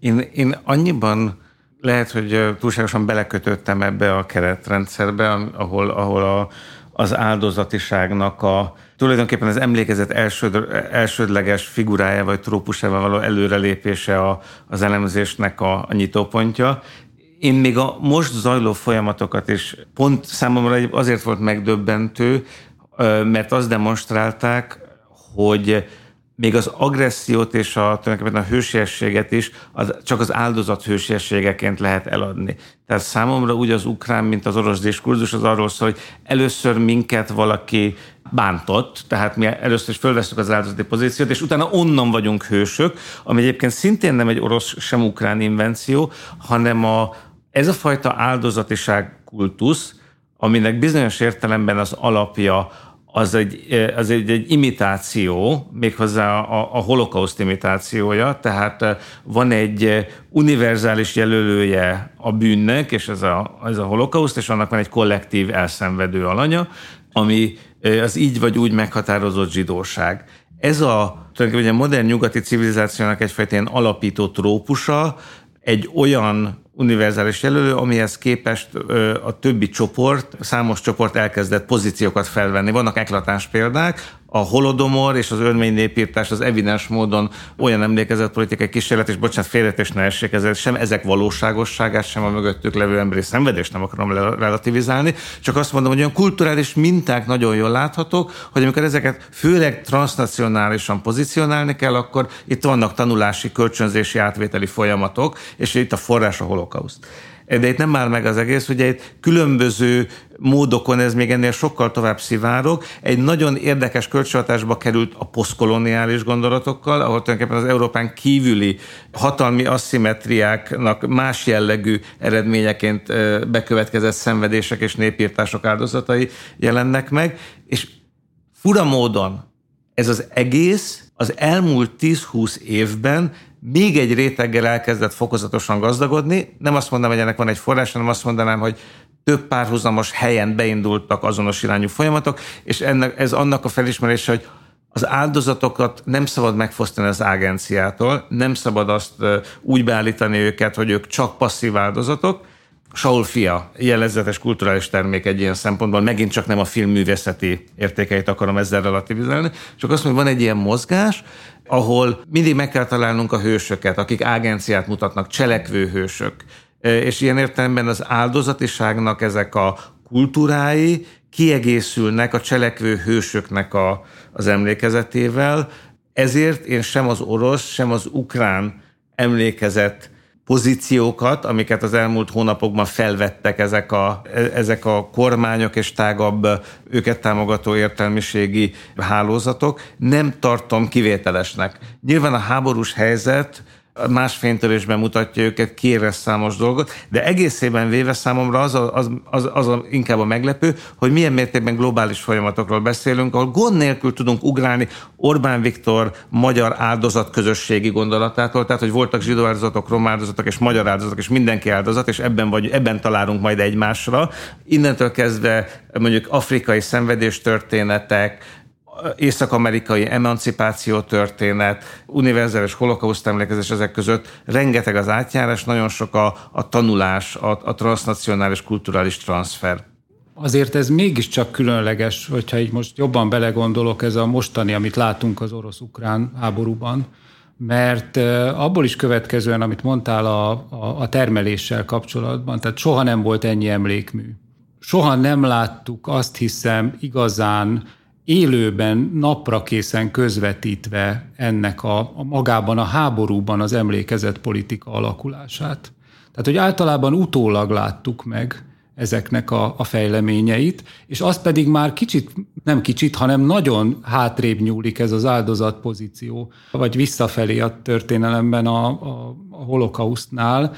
Én, én annyiban lehet, hogy túlságosan belekötöttem ebbe a keretrendszerbe, ahol, ahol a, az áldozatiságnak a tulajdonképpen az emlékezet elsőd, elsődleges figurája vagy trópusával való előrelépése a, az elemzésnek a, a nyitópontja. Én még a most zajló folyamatokat is pont számomra azért volt megdöbbentő, mert azt demonstrálták, hogy még az agressziót és a, tulajdonképpen a hősiességet is az, csak az áldozat hősiességeként lehet eladni. Tehát számomra úgy az ukrán, mint az orosz diskurzus az arról szól, hogy először minket valaki bántott, tehát mi először is fölvesztük az áldozati pozíciót, és utána onnan vagyunk hősök, ami egyébként szintén nem egy orosz, sem ukrán invenció, hanem a, ez a fajta áldozatiság kultusz, aminek bizonyos értelemben az alapja az egy, az egy, egy imitáció, méghozzá a, a holokauszt imitációja, tehát van egy univerzális jelölője a bűnnek, és ez a, ez a holokauszt, és annak van egy kollektív elszenvedő alanya, ami az így vagy úgy meghatározott zsidóság. Ez a tulajdonképpen a modern nyugati civilizációnak egyfajta ilyen alapító trópusa, egy olyan univerzális jelölő, amihez képest a többi csoport, számos csoport elkezdett pozíciókat felvenni. Vannak eklatáns példák, a holodomor és az örmény népírtás az evidens módon olyan emlékezett politikai kísérlet, és bocsánat, félretés ne essék ezzel, sem ezek valóságosságát, sem a mögöttük levő emberi szenvedést nem akarom relativizálni, csak azt mondom, hogy olyan kulturális minták nagyon jól láthatók, hogy amikor ezeket főleg transnacionálisan pozícionálni kell, akkor itt vannak tanulási, kölcsönzési, átvételi folyamatok, és itt a forrás a holokauszt de itt nem áll meg az egész, ugye itt különböző módokon ez még ennél sokkal tovább szivárog. Egy nagyon érdekes kölcsönhatásba került a posztkoloniális gondolatokkal, ahol tulajdonképpen az Európán kívüli hatalmi asszimetriáknak más jellegű eredményeként bekövetkezett szenvedések és népírtások áldozatai jelennek meg, és fura módon ez az egész az elmúlt 10-20 évben még egy réteggel elkezdett fokozatosan gazdagodni. Nem azt mondanám, hogy ennek van egy forrás, hanem azt mondanám, hogy több párhuzamos helyen beindultak azonos irányú folyamatok, és ennek, ez annak a felismerése, hogy az áldozatokat nem szabad megfosztani az agenciától, nem szabad azt úgy beállítani őket, hogy ők csak passzív áldozatok. Saul fia, jellegzetes kulturális termék egy ilyen szempontból, megint csak nem a filmművészeti értékeit akarom ezzel relativizálni, csak azt mondom, van egy ilyen mozgás, ahol mindig meg kell találnunk a hősöket, akik agenciát mutatnak, cselekvő hősök. És ilyen értelemben az áldozatiságnak ezek a kultúrái kiegészülnek a cselekvő hősöknek a, az emlékezetével, ezért én sem az orosz, sem az ukrán emlékezet pozíciókat, amiket az elmúlt hónapokban felvettek ezek a, ezek a kormányok és tágabb őket támogató értelmiségi hálózatok, nem tartom kivételesnek. Nyilván a háborús helyzet más fénytörésben mutatja őket, kérez számos dolgot, de egészében véve számomra az, a, az, az, az a, inkább a meglepő, hogy milyen mértékben globális folyamatokról beszélünk, ahol gond nélkül tudunk ugrálni Orbán Viktor magyar áldozat közösségi gondolatától, tehát hogy voltak zsidó áldozatok, rom áldozatok és magyar áldozatok, és mindenki áldozat, és ebben, vagy, ebben találunk majd egymásra. Innentől kezdve mondjuk afrikai szenvedéstörténetek, észak-amerikai emancipáció történet, univerzális holokauszt emlékezés ezek között rengeteg az átjárás, nagyon sok a, a tanulás, a, a transnacionális kulturális transfer. Azért ez mégiscsak különleges, hogyha így most jobban belegondolok, ez a mostani, amit látunk az orosz-ukrán háborúban, mert abból is következően, amit mondtál a, a, a termeléssel kapcsolatban, tehát soha nem volt ennyi emlékmű. Soha nem láttuk azt hiszem igazán élőben, napra készen közvetítve ennek a, a magában a háborúban az emlékezett politika alakulását. Tehát, hogy általában utólag láttuk meg ezeknek a, a fejleményeit, és az pedig már kicsit, nem kicsit, hanem nagyon hátrébb nyúlik ez az áldozatpozíció, vagy visszafelé a történelemben a, a, a holokausztnál,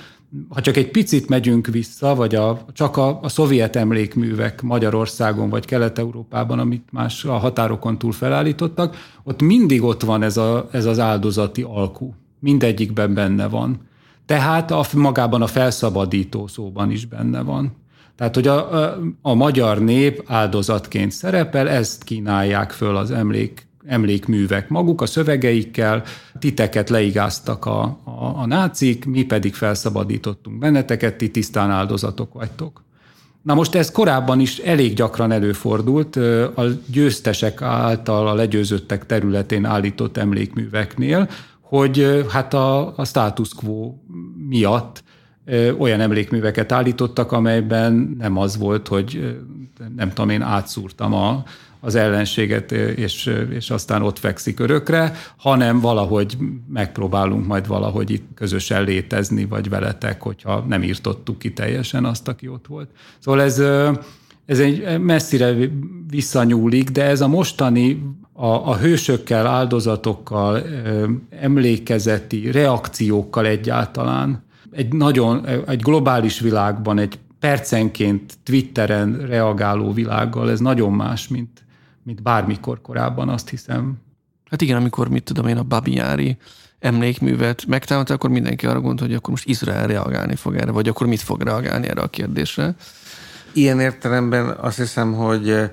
ha csak egy picit megyünk vissza, vagy a, csak a, a szovjet emlékművek Magyarországon vagy Kelet-Európában, amit más a határokon túl felállítottak, ott mindig ott van ez, a, ez az áldozati alkú. Mindegyikben benne van. Tehát a, magában a felszabadító szóban is benne van. Tehát, hogy a, a, a magyar nép áldozatként szerepel, ezt kínálják föl az emlék emlékművek maguk a szövegeikkel, titeket leigáztak a, a, a nácik, mi pedig felszabadítottunk benneteket, ti tisztán áldozatok vagytok. Na most ez korábban is elég gyakran előfordult a győztesek által a legyőzöttek területén állított emlékműveknél, hogy hát a, a status quo miatt olyan emlékműveket állítottak, amelyben nem az volt, hogy nem tudom én átszúrtam a, az ellenséget, és, és aztán ott fekszik örökre, hanem valahogy megpróbálunk majd valahogy itt közösen létezni, vagy veletek, hogyha nem írtottuk ki teljesen azt, aki ott volt. Szóval ez, ez egy messzire visszanyúlik, de ez a mostani a, a hősökkel, áldozatokkal, emlékezeti reakciókkal egyáltalán egy nagyon, egy globális világban, egy percenként Twitteren reagáló világgal ez nagyon más, mint, mint bármikor korábban, azt hiszem. Hát igen, amikor, mit tudom én, a Babiári emlékművet megtámadta, akkor mindenki arra gondolt, hogy akkor most Izrael reagálni fog erre, vagy akkor mit fog reagálni erre a kérdésre. Ilyen értelemben azt hiszem, hogy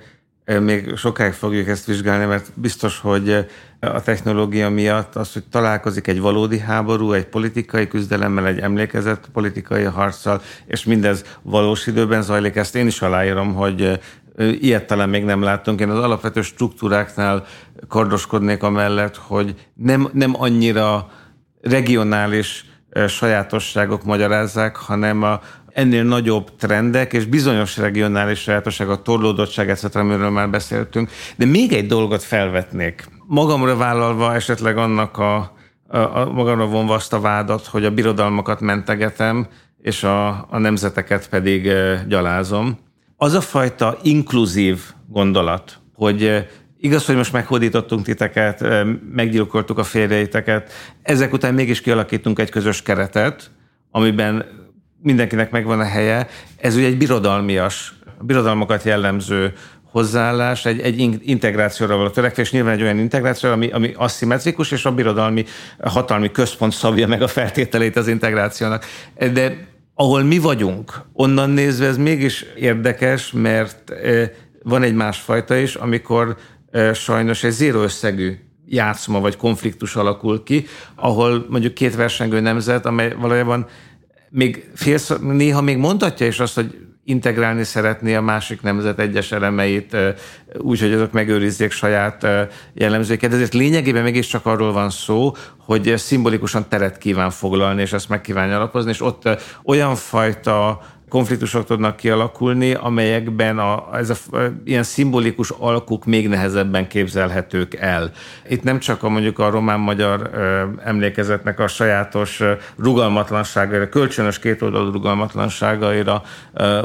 még sokáig fogjuk ezt vizsgálni, mert biztos, hogy a technológia miatt az, hogy találkozik egy valódi háború, egy politikai küzdelemmel, egy emlékezett politikai harccal, és mindez valós időben zajlik, ezt én is aláírom, hogy ilyet talán még nem láttunk. Én az alapvető struktúráknál kardoskodnék amellett, hogy nem, nem annyira regionális sajátosságok magyarázzák, hanem a, ennél nagyobb trendek és bizonyos regionális sajátosságok, torlódottság, etc., amiről már beszéltünk. De még egy dolgot felvetnék. Magamra vállalva esetleg annak a, a, a magamra vonva azt a vádat, hogy a birodalmakat mentegetem, és a, a nemzeteket pedig gyalázom. Az a fajta inkluzív gondolat, hogy Igaz, hogy most meghódítottunk titeket, meggyilkoltuk a férjeiteket, ezek után mégis kialakítunk egy közös keretet, amiben mindenkinek megvan a helye. Ez ugye egy birodalmias, birodalmakat jellemző hozzáállás, egy, egy integrációra való törekvés, nyilván egy olyan integráció, ami, ami aszimmetrikus, és a birodalmi hatalmi központ szabja meg a feltételét az integrációnak. De ahol mi vagyunk, onnan nézve ez mégis érdekes, mert van egy másfajta is, amikor sajnos egy zéró összegű játszma vagy konfliktus alakul ki, ahol mondjuk két versengő nemzet, amely valójában még félsz, néha még mondhatja is azt, hogy integrálni szeretné a másik nemzet egyes elemeit, úgy, hogy azok megőrizzék saját jellemzőket. Ezért lényegében mégiscsak arról van szó, hogy szimbolikusan teret kíván foglalni, és ezt meg kívánja alapozni, és ott olyan fajta konfliktusok tudnak kialakulni, amelyekben a, ez a, ilyen szimbolikus alkuk még nehezebben képzelhetők el. Itt nem csak a mondjuk a román-magyar emlékezetnek a sajátos rugalmatlanságaira, kölcsönös kétoldalú rugalmatlanságaira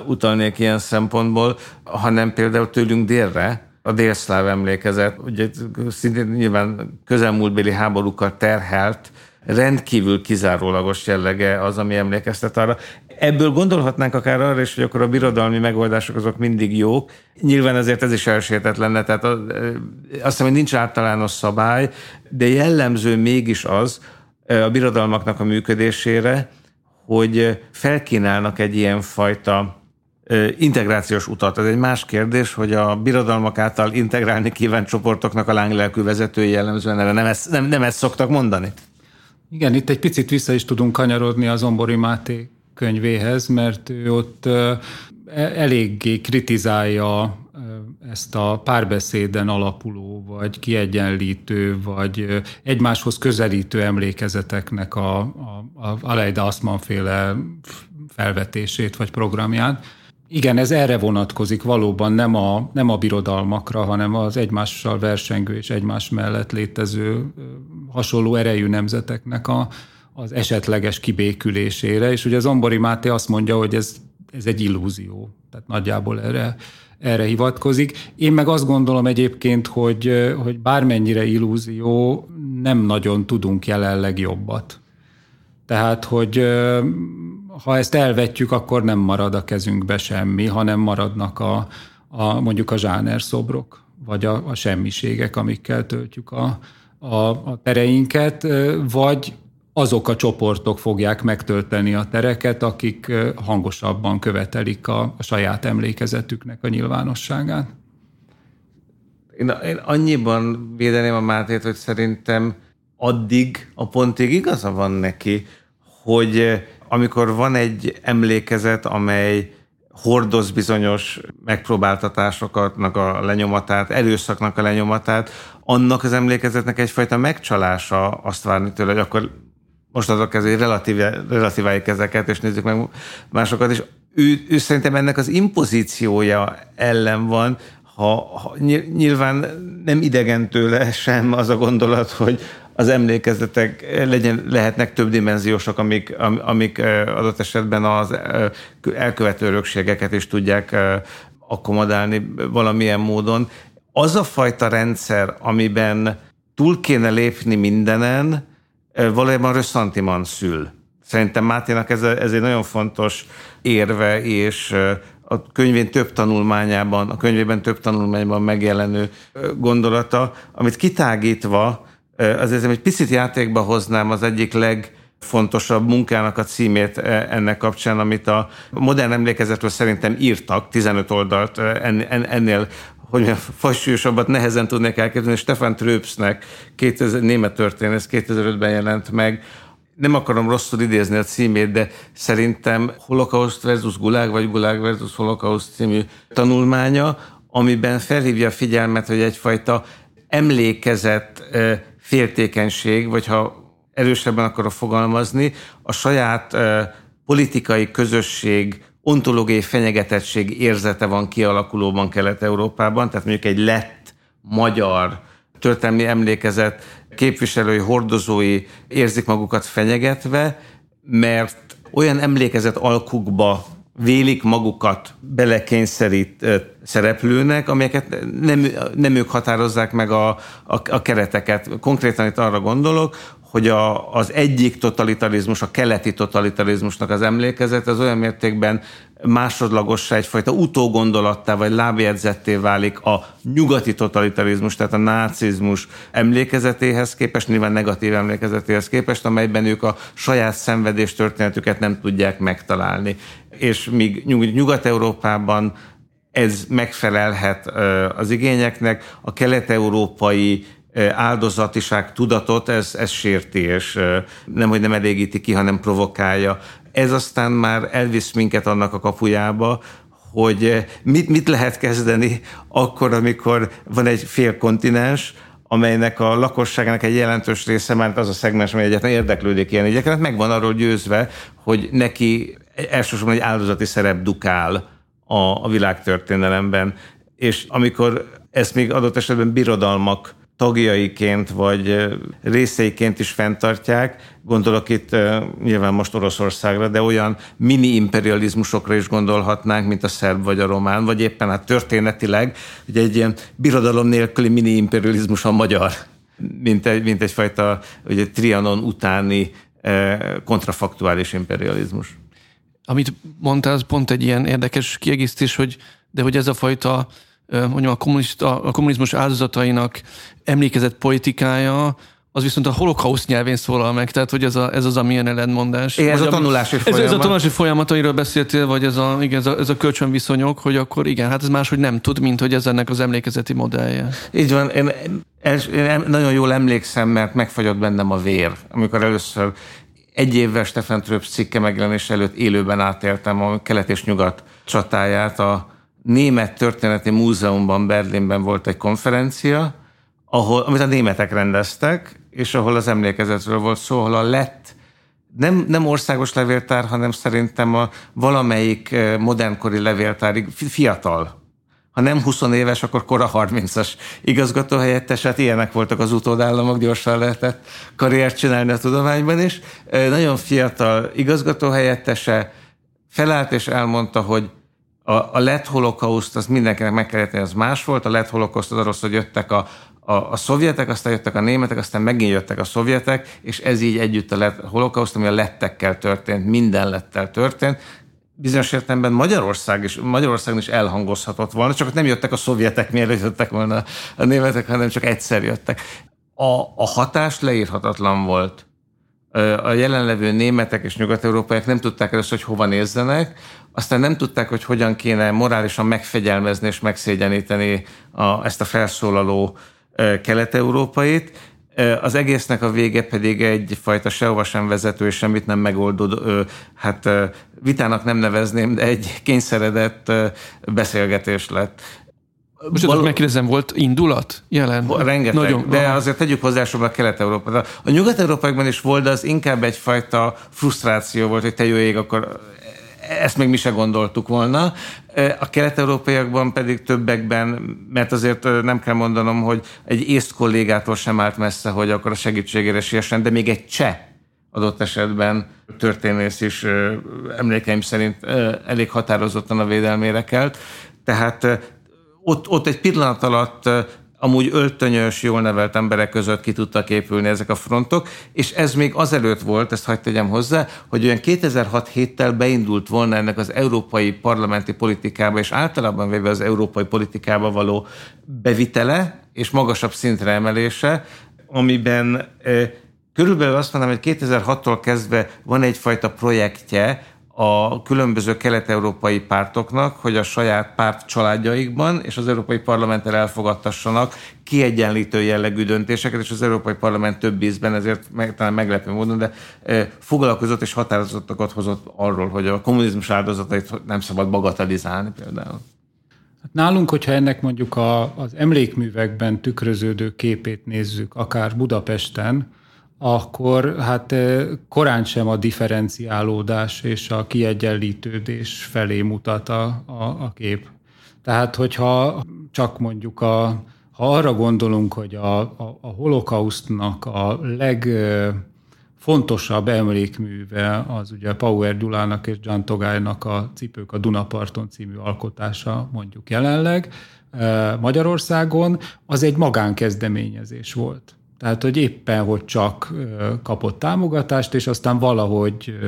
utalnék ilyen szempontból, hanem például tőlünk délre, a délszláv emlékezet, ugye szintén nyilván közelmúltbéli háborúkkal terhelt, rendkívül kizárólagos jellege az, ami emlékeztet arra. Ebből gondolhatnánk akár arra is, hogy akkor a birodalmi megoldások azok mindig jók. Nyilván ezért ez is elsértett lenne, tehát azt hiszem, hogy nincs általános szabály, de jellemző mégis az a birodalmaknak a működésére, hogy felkínálnak egy ilyen fajta integrációs utat. Ez egy más kérdés, hogy a birodalmak által integrálni kívánt csoportoknak a lánglelkű vezetői jellemzően erre nem ezt, nem, nem ezt szoktak mondani. Igen, itt egy picit vissza is tudunk kanyarodni az Ombori Máté könyvéhez, mert ő ott e, eléggé kritizálja ezt a párbeszéden alapuló, vagy kiegyenlítő, vagy egymáshoz közelítő emlékezeteknek a, a, a Aleida Aszman féle felvetését, vagy programját. Igen, ez erre vonatkozik valóban, nem a, nem a birodalmakra, hanem az egymással versengő és egymás mellett létező hasonló erejű nemzeteknek a, az esetleges kibékülésére, és ugye az Ombori Máté azt mondja, hogy ez, ez egy illúzió, tehát nagyjából erre, erre hivatkozik. Én meg azt gondolom egyébként, hogy, hogy bármennyire illúzió, nem nagyon tudunk jelenleg jobbat. Tehát, hogy ha ezt elvetjük, akkor nem marad a kezünkbe semmi, hanem maradnak a, a mondjuk a zsáner szobrok, vagy a, a semmiségek, amikkel töltjük a, a, a tereinket, vagy azok a csoportok fogják megtölteni a tereket, akik hangosabban követelik a, a saját emlékezetüknek a nyilvánosságát. Én, én annyiban védeném a Mátét, hogy szerintem addig a pontig igaza van neki, hogy amikor van egy emlékezet, amely hordoz bizonyos megpróbáltatásoknak a lenyomatát, erőszaknak a lenyomatát, annak az emlékezetnek egyfajta megcsalása azt várni tőle, hogy akkor most azok ezért relatív, relatíváljuk ezeket, és nézzük meg másokat, és ő, ő szerintem ennek az impozíciója ellen van, ha, ha nyilván nem idegen tőle sem az a gondolat, hogy az emlékezetek legyen, lehetnek többdimenziósak, amik, amik adott esetben az elkövető örökségeket is tudják akkomodálni valamilyen módon. Az a fajta rendszer, amiben túl kéne lépni mindenen, valójában Rösszantiman szül. Szerintem Máténak ez, ez egy nagyon fontos érve, és a könyvén több tanulmányában, a könyvében több tanulmányban megjelenő gondolata, amit kitágítva, azért egy picit játékba hoznám az egyik legfontosabb munkának a címét ennek kapcsán, amit a modern emlékezetről szerintem írtak, 15 oldalt ennél hogy mondjam, fajsúlyosabbat nehezen tudnék elképzelni. Stefan Tröpsnek 2000, német történész 2005-ben jelent meg, nem akarom rosszul idézni a címét, de szerintem Holocaust versus Gulag, vagy Gulag versus Holocaust című tanulmánya, amiben felhívja a figyelmet, hogy egyfajta emlékezett féltékenység, vagy ha erősebben akarok fogalmazni, a saját politikai közösség ontológiai fenyegetettség érzete van kialakulóban Kelet-Európában, tehát mondjuk egy lett magyar történelmi emlékezet képviselői, hordozói érzik magukat fenyegetve, mert olyan emlékezet alkukba vélik magukat belekényszerít szereplőnek, amelyeket nem, nem ők határozzák meg a, a, a kereteket. Konkrétan itt arra gondolok, hogy a, az egyik totalitarizmus, a keleti totalitarizmusnak az emlékezet, az olyan mértékben másodlagossá egyfajta utógondolattá vagy lábjegyzetté válik a nyugati totalitarizmus, tehát a nácizmus emlékezetéhez képest, nyilván negatív emlékezetéhez képest, amelyben ők a saját szenvedés történetüket nem tudják megtalálni. És míg Nyugat-Európában ez megfelelhet az igényeknek, a kelet-európai áldozatiság tudatot, ez, ez sérti, és nem, hogy nem elégíti ki, hanem provokálja. Ez aztán már elvisz minket annak a kapujába, hogy mit, mit lehet kezdeni akkor, amikor van egy fél kontinens, amelynek a lakosságának egy jelentős része, már az a szegmens, amely egyetlen érdeklődik ilyen ügyekre, meg van arról győzve, hogy neki elsősorban egy áldozati szerep dukál a, a világtörténelemben. És amikor ezt még adott esetben birodalmak tagjaiként vagy részeiként is fenntartják. Gondolok itt nyilván most Oroszországra, de olyan mini imperializmusokra is gondolhatnánk, mint a szerb vagy a román, vagy éppen hát történetileg, hogy egy ilyen birodalom nélküli mini imperializmus a magyar, mint, egy, mint egyfajta ugye, Trianon utáni kontrafaktuális imperializmus. Amit mondtál, az pont egy ilyen érdekes kiegészítés, hogy de hogy ez a fajta mondjam, a, kommunista, a kommunizmus áldozatainak emlékezett politikája, az viszont a holokauszt nyelvén szólal meg, tehát hogy ez, a, ez az, amilyen ellentmondás. Ez a tanulási folyamat. Ez, ez a tanulási folyamat, amiről beszéltél, vagy ez a, igen, ez a, ez a kölcsönviszonyok, hogy akkor igen, hát ez máshogy nem tud, mint hogy ez ennek az emlékezeti modellje. Így van, én, én nagyon jól emlékszem, mert megfagyott bennem a vér, amikor először egy évvel Stefan Tröps cikke megjelenés előtt élőben átéltem a kelet és nyugat csatáját a Német Történeti Múzeumban Berlinben volt egy konferencia, ahol, amit a németek rendeztek, és ahol az emlékezetről volt szó, ahol a lett nem, nem országos levéltár, hanem szerintem a valamelyik eh, modernkori levéltárig fiatal. Ha nem 20 éves, akkor kora 30-as igazgatóhelyettes, hát ilyenek voltak az utódállamok, gyorsan lehetett karriert csinálni a tudományban is. Eh, nagyon fiatal igazgatóhelyettese felállt és elmondta, hogy a, a lett holokauszt, az mindenkinek meg kellett az más volt. A lett holokauszt az arról, hogy jöttek a, a, a szovjetek, aztán jöttek a németek, aztán megint jöttek a szovjetek, és ez így együtt a lett, holokauszt, ami a lettekkel történt, minden lettel történt. Bizonyos értelemben Magyarország is, Magyarországon is elhangozhatott volna, csak nem jöttek a szovjetek, mielőtt jöttek volna a németek, hanem csak egyszer jöttek. A, a hatás leírhatatlan volt a jelenlevő németek és nyugat-európaiak nem tudták először, hogy hova nézzenek, aztán nem tudták, hogy hogyan kéne morálisan megfegyelmezni és megszégyeníteni a, ezt a felszólaló kelet-európait, az egésznek a vége pedig egyfajta sehova sem vezető és semmit nem megoldó, hát vitának nem nevezném, de egy kényszeredett beszélgetés lett. Most Val- megkérdezem, volt indulat jelen? Rengeteg, Nagyon, de aha. azért tegyük hozzá a kelet-európa. A nyugat-európaiakban is volt, de az inkább egyfajta frusztráció volt, hogy te jó ég, akkor ezt még mi se gondoltuk volna. A kelet-európaiakban pedig többekben, mert azért nem kell mondanom, hogy egy észt kollégától sem állt messze, hogy akkor a segítségére siessen, de még egy cseh adott esetben történész is emlékeim szerint elég határozottan a védelmére kelt. Tehát ott, ott egy pillanat alatt amúgy öltönyös, jól nevelt emberek között ki tudtak épülni ezek a frontok, és ez még azelőtt volt, ezt hagyd tegyem hozzá, hogy olyan 2006 héttel beindult volna ennek az európai parlamenti politikába, és általában véve az európai politikába való bevitele és magasabb szintre emelése, amiben körülbelül azt mondom, hogy 2006-tól kezdve van egyfajta projektje, a különböző kelet-európai pártoknak, hogy a saját párt családjaikban és az Európai Parlamenten elfogadtassanak kiegyenlítő jellegű döntéseket, és az Európai Parlament több ízben, ezért meg, talán meglepő módon, de e, foglalkozott és határozottakat hozott arról, hogy a kommunizmus áldozatait nem szabad bagatelizálni például. Hát nálunk, hogyha ennek mondjuk a, az emlékművekben tükröződő képét nézzük, akár Budapesten, akkor hát korán sem a differenciálódás és a kiegyenlítődés felé mutat a, a, a kép. Tehát, hogyha csak mondjuk a, ha arra gondolunk, hogy a, a, a holokausztnak a legfontosabb emlékműve az ugye Power Gyulának és John Togálynak a Cipők a Dunaparton című alkotása mondjuk jelenleg Magyarországon, az egy magánkezdeményezés volt. Tehát, hogy éppen, hogy csak kapott támogatást, és aztán valahogy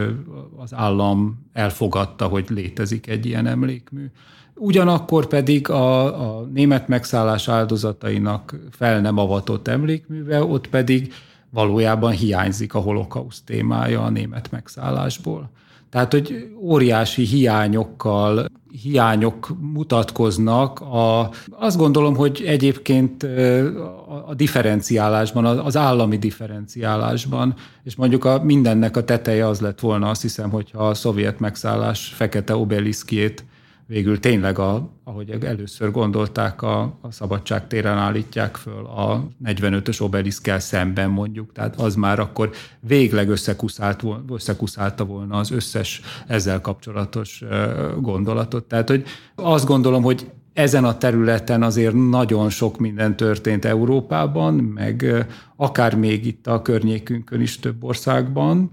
az állam elfogadta, hogy létezik egy ilyen emlékmű. Ugyanakkor pedig a, a német megszállás áldozatainak fel nem avatott emlékműve, ott pedig valójában hiányzik a holokauszt témája a német megszállásból. Tehát, hogy óriási hiányokkal, hiányok mutatkoznak. A, azt gondolom, hogy egyébként a differenciálásban, az állami differenciálásban, és mondjuk a mindennek a teteje az lett volna, azt hiszem, hogyha a szovjet megszállás fekete obeliszkjét végül tényleg, a, ahogy először gondolták, a, a szabadság téren állítják föl a 45-ös obeliszkkel szemben mondjuk, tehát az már akkor végleg összekuszált, összekuszálta volna az összes ezzel kapcsolatos gondolatot. Tehát, hogy azt gondolom, hogy ezen a területen azért nagyon sok minden történt Európában, meg akár még itt a környékünkön is több országban,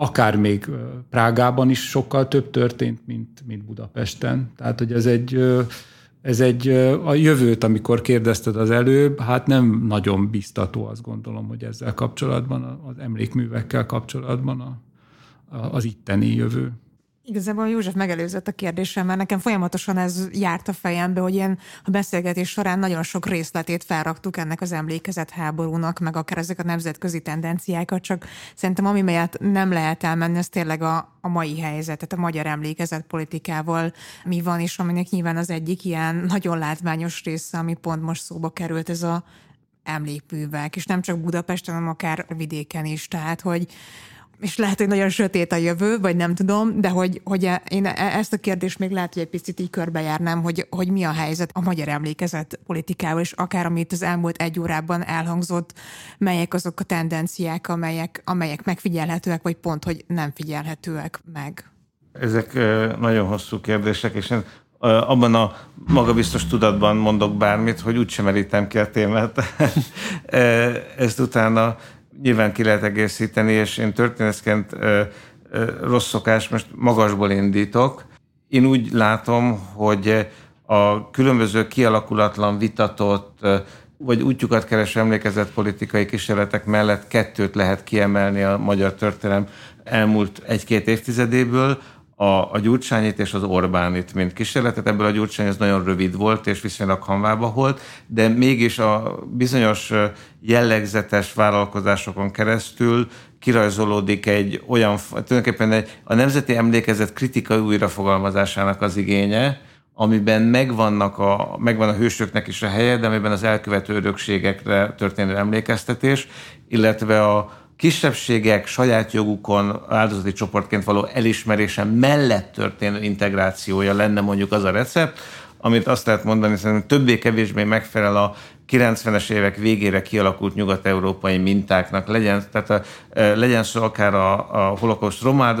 akár még Prágában is sokkal több történt, mint, mint Budapesten. Tehát, hogy ez egy, ez egy a jövőt, amikor kérdezted az előbb, hát nem nagyon biztató, azt gondolom, hogy ezzel kapcsolatban, az emlékművekkel kapcsolatban a, a, az itteni jövő. Igazából József megelőzött a kérdésem, mert nekem folyamatosan ez járt a fejembe, hogy ilyen a beszélgetés során nagyon sok részletét felraktuk ennek az emlékezet háborúnak, meg akár ezek a nemzetközi tendenciákat, csak szerintem ami mellett nem lehet elmenni, ez tényleg a, a mai helyzet, tehát a magyar emlékezet politikával mi van, és aminek nyilván az egyik ilyen nagyon látványos része, ami pont most szóba került, ez a emlékművek, és nem csak Budapesten, hanem akár vidéken is, tehát hogy és lehet, hogy nagyon sötét a jövő, vagy nem tudom, de hogy, hogy e, én e, ezt a kérdést még lehet, hogy egy picit így körbejárnám, hogy, hogy mi a helyzet a magyar emlékezet politikával, és akár amit az elmúlt egy órában elhangzott, melyek azok a tendenciák, amelyek, amelyek megfigyelhetőek, vagy pont, hogy nem figyelhetőek meg. Ezek nagyon hosszú kérdések, és abban a magabiztos tudatban mondok bármit, hogy úgysem merítem ki a témát. Ezt utána nyilván ki lehet egészíteni, és én történészként rossz szokás, most magasból indítok. Én úgy látom, hogy a különböző kialakulatlan, vitatott, vagy útjukat keres emlékezett politikai kísérletek mellett kettőt lehet kiemelni a magyar történelem elmúlt egy-két évtizedéből, a, a Gyurcsányit és az Orbánit, mint kísérletet. Ebből a Gyurcsány az nagyon rövid volt, és viszonylag hanvába volt, de mégis a bizonyos jellegzetes vállalkozásokon keresztül kirajzolódik egy olyan, tulajdonképpen egy, a nemzeti emlékezet kritikai újrafogalmazásának az igénye, amiben megvannak a, megvan a hősöknek is a helye, de amiben az elkövető örökségekre történő emlékeztetés, illetve a kisebbségek saját jogukon áldozati csoportként való elismerése mellett történő integrációja lenne mondjuk az a recept, amit azt lehet mondani, szerintem többé-kevésbé megfelel a 90-es évek végére kialakult nyugat-európai mintáknak, legyen, tehát a, legyen szó akár a, a holokauszt roma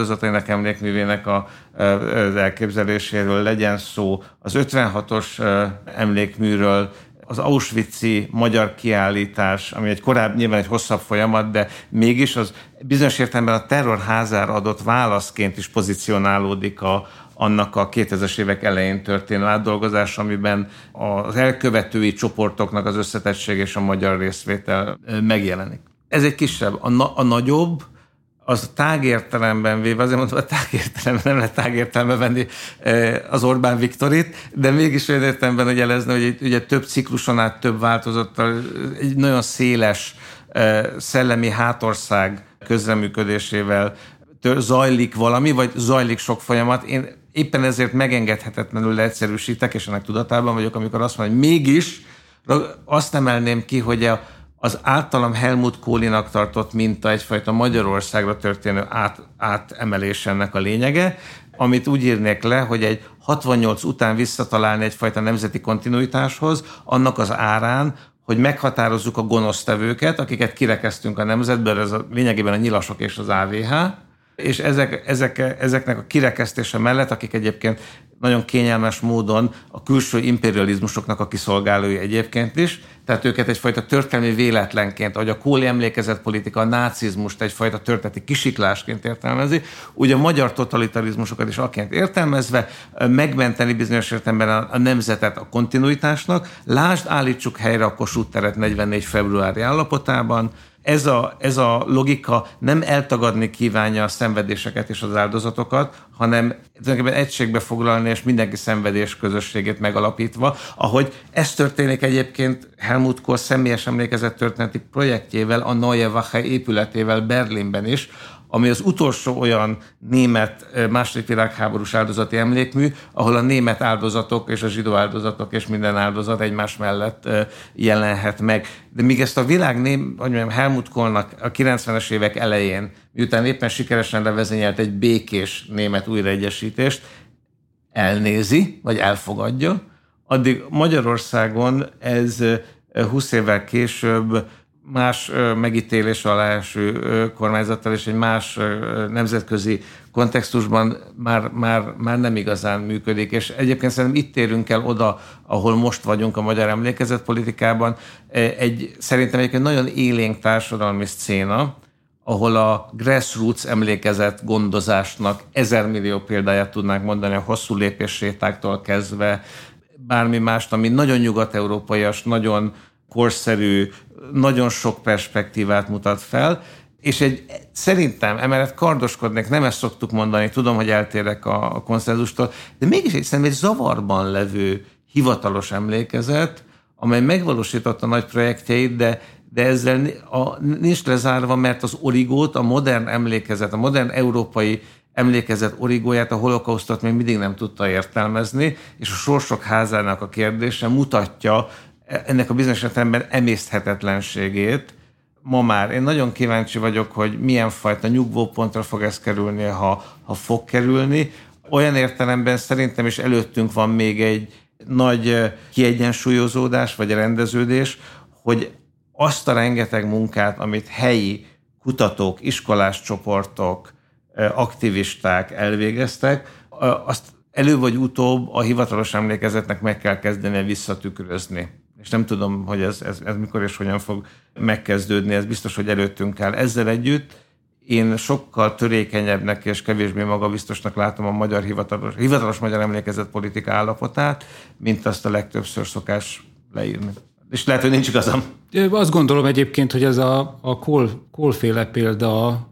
emlékművének a, az elképzeléséről, legyen szó az 56-os e, emlékműről, az Auschwitz-i magyar kiállítás, ami egy korábbi, nyilván egy hosszabb folyamat, de mégis az bizonyos értelemben a terrorházára adott válaszként is pozícionálódik a, annak a 2000-es évek elején történő átdolgozás, amiben az elkövetői csoportoknak az összetettség és a magyar részvétel megjelenik. Ez egy kisebb. A, na, a nagyobb, az tágértelemben véve, azért mondom, a tágértelemben nem lehet tágértelemben venni az Orbán Viktorit, de mégis olyan értelemben, hogy jelezni, hogy ugye több cikluson át több változattal, egy nagyon széles szellemi hátország közreműködésével zajlik valami, vagy zajlik sok folyamat. Én éppen ezért megengedhetetlenül leegyszerűsítek, és ennek tudatában vagyok, amikor azt mondom, hogy mégis azt emelném ki, hogy a, az általam Helmut Kólinak tartott minta egyfajta Magyarországra történő át, átemelés ennek a lényege, amit úgy írnék le, hogy egy 68 után visszatalálni egyfajta nemzeti kontinuitáshoz, annak az árán, hogy meghatározzuk a gonosztevőket, akiket kirekeztünk a nemzetből, ez a, lényegében a nyilasok és az AVH, és ezek, ezek, ezeknek a kirekesztése mellett, akik egyébként nagyon kényelmes módon a külső imperializmusoknak a kiszolgálói egyébként is, tehát őket egyfajta történelmi véletlenként, ahogy a kóli emlékezett politika a nácizmust egyfajta történeti kisiklásként értelmezi, úgy a magyar totalitarizmusokat is akként értelmezve megmenteni bizonyos értelemben a, a nemzetet a kontinuitásnak. Lásd, állítsuk helyre a Kossuth teret 44 februári állapotában, ez a, ez a logika nem eltagadni kívánja a szenvedéseket és az áldozatokat, hanem tulajdonképpen egységbe foglalni és mindenki szenvedés közösségét megalapítva, ahogy ez történik egyébként Helmut Kohl személyes emlékezett történeti projektjével, a Neue Wache épületével Berlinben is, ami az utolsó olyan német második világháborús áldozati emlékmű, ahol a német áldozatok és a zsidó áldozatok és minden áldozat egymás mellett jelenhet meg. De míg ezt a világ ném, hogy mondjam, Helmut Kohlnak a 90-es évek elején, miután éppen sikeresen levezényelt egy békés német újraegyesítést, elnézi, vagy elfogadja, addig Magyarországon ez 20 évvel később más megítélés alá eső kormányzattal és egy más nemzetközi kontextusban már, már, már nem igazán működik. És egyébként szerintem itt térünk el oda, ahol most vagyunk a magyar emlékezetpolitikában. Egy szerintem egyébként nagyon élénk társadalmi szcéna, ahol a grassroots emlékezet gondozásnak ezer millió példáját tudnánk mondani, a hosszú lépéssétáktól kezdve, bármi mást, ami nagyon nyugat-európaias, nagyon korszerű, nagyon sok perspektívát mutat fel, és egy, szerintem emellett kardoskodnék, nem ezt szoktuk mondani, tudom, hogy eltérek a, a konszenzustól, de mégis egy, szerintem egy zavarban levő hivatalos emlékezet, amely megvalósította nagy projektjeit, de, de ezzel a, nincs lezárva, mert az origót, a modern emlékezet, a modern európai emlékezet origóját, a holokausztot még mindig nem tudta értelmezni, és a sorsok házának a kérdése mutatja ennek a bizonyos értelemben emészthetetlenségét. Ma már én nagyon kíváncsi vagyok, hogy milyen fajta nyugvópontra fog ez kerülni, ha, ha fog kerülni. Olyan értelemben szerintem is előttünk van még egy nagy kiegyensúlyozódás, vagy rendeződés, hogy azt a rengeteg munkát, amit helyi kutatók, iskolás csoportok, aktivisták elvégeztek, azt elő vagy utóbb a hivatalos emlékezetnek meg kell kezdeni visszatükrözni és nem tudom, hogy ez, ez, ez mikor és hogyan fog megkezdődni, ez biztos, hogy előttünk áll. Ezzel együtt én sokkal törékenyebbnek és kevésbé magabiztosnak látom a magyar hivatalos, hivatalos magyar emlékezet politika állapotát, mint azt a legtöbbször szokás leírni. És lehet, hogy nincs igazam. Azt gondolom egyébként, hogy ez a, a kólféle példa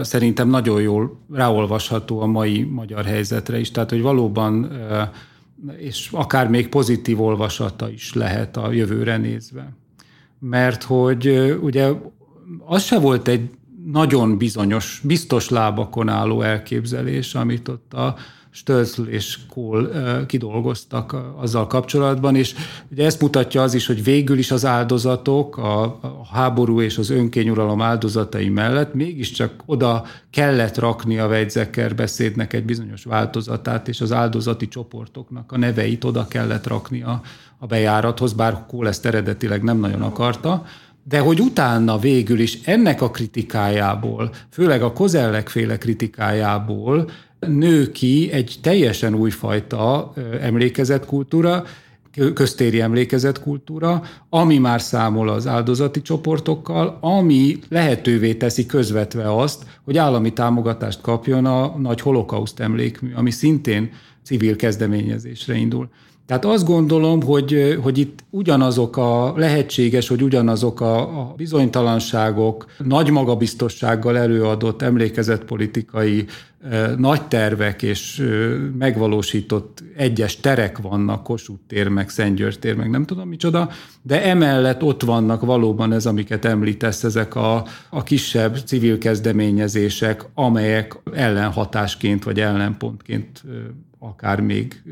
szerintem nagyon jól ráolvasható a mai magyar helyzetre is. Tehát, hogy valóban és akár még pozitív olvasata is lehet a jövőre nézve. Mert hogy ugye az se volt egy nagyon bizonyos, biztos lábakon álló elképzelés, amit ott a Stölzl és Kohl kidolgoztak azzal kapcsolatban, és ugye ezt mutatja az is, hogy végül is az áldozatok, a, háború és az önkényuralom áldozatai mellett mégiscsak oda kellett rakni a Weizsäcker beszédnek egy bizonyos változatát, és az áldozati csoportoknak a neveit oda kellett rakni a, a bejárathoz, bár Kohl ezt eredetileg nem nagyon akarta, de hogy utána végül is ennek a kritikájából, főleg a kozellek féle kritikájából nő ki egy teljesen újfajta emlékezetkultúra, köztéri emlékezetkultúra, ami már számol az áldozati csoportokkal, ami lehetővé teszi közvetve azt, hogy állami támogatást kapjon a nagy holokauszt emlékmű, ami szintén civil kezdeményezésre indul. Tehát azt gondolom, hogy, hogy itt ugyanazok a lehetséges, hogy ugyanazok a, a bizonytalanságok, nagy magabiztossággal előadott emlékezetpolitikai nagy tervek és megvalósított egyes terek vannak, Kossuth tér, meg Szentgyörgy tér, meg nem tudom micsoda, de emellett ott vannak valóban ez, amiket említesz, ezek a, a kisebb civil kezdeményezések, amelyek ellenhatásként vagy ellenpontként akár még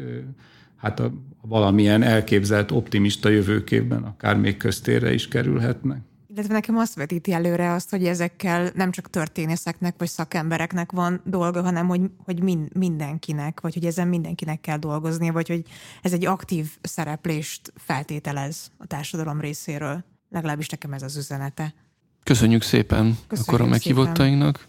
hát a, valamilyen elképzelt optimista jövőképben akár még köztérre is kerülhetnek. Illetve nekem azt vetíti előre azt, hogy ezekkel nem csak történészeknek vagy szakembereknek van dolga, hanem hogy, hogy min, mindenkinek, vagy hogy ezen mindenkinek kell dolgozni, vagy hogy ez egy aktív szereplést feltételez a társadalom részéről. Legalábbis nekem ez az üzenete. Köszönjük szépen Köszönjük akkor a meghívottainknak.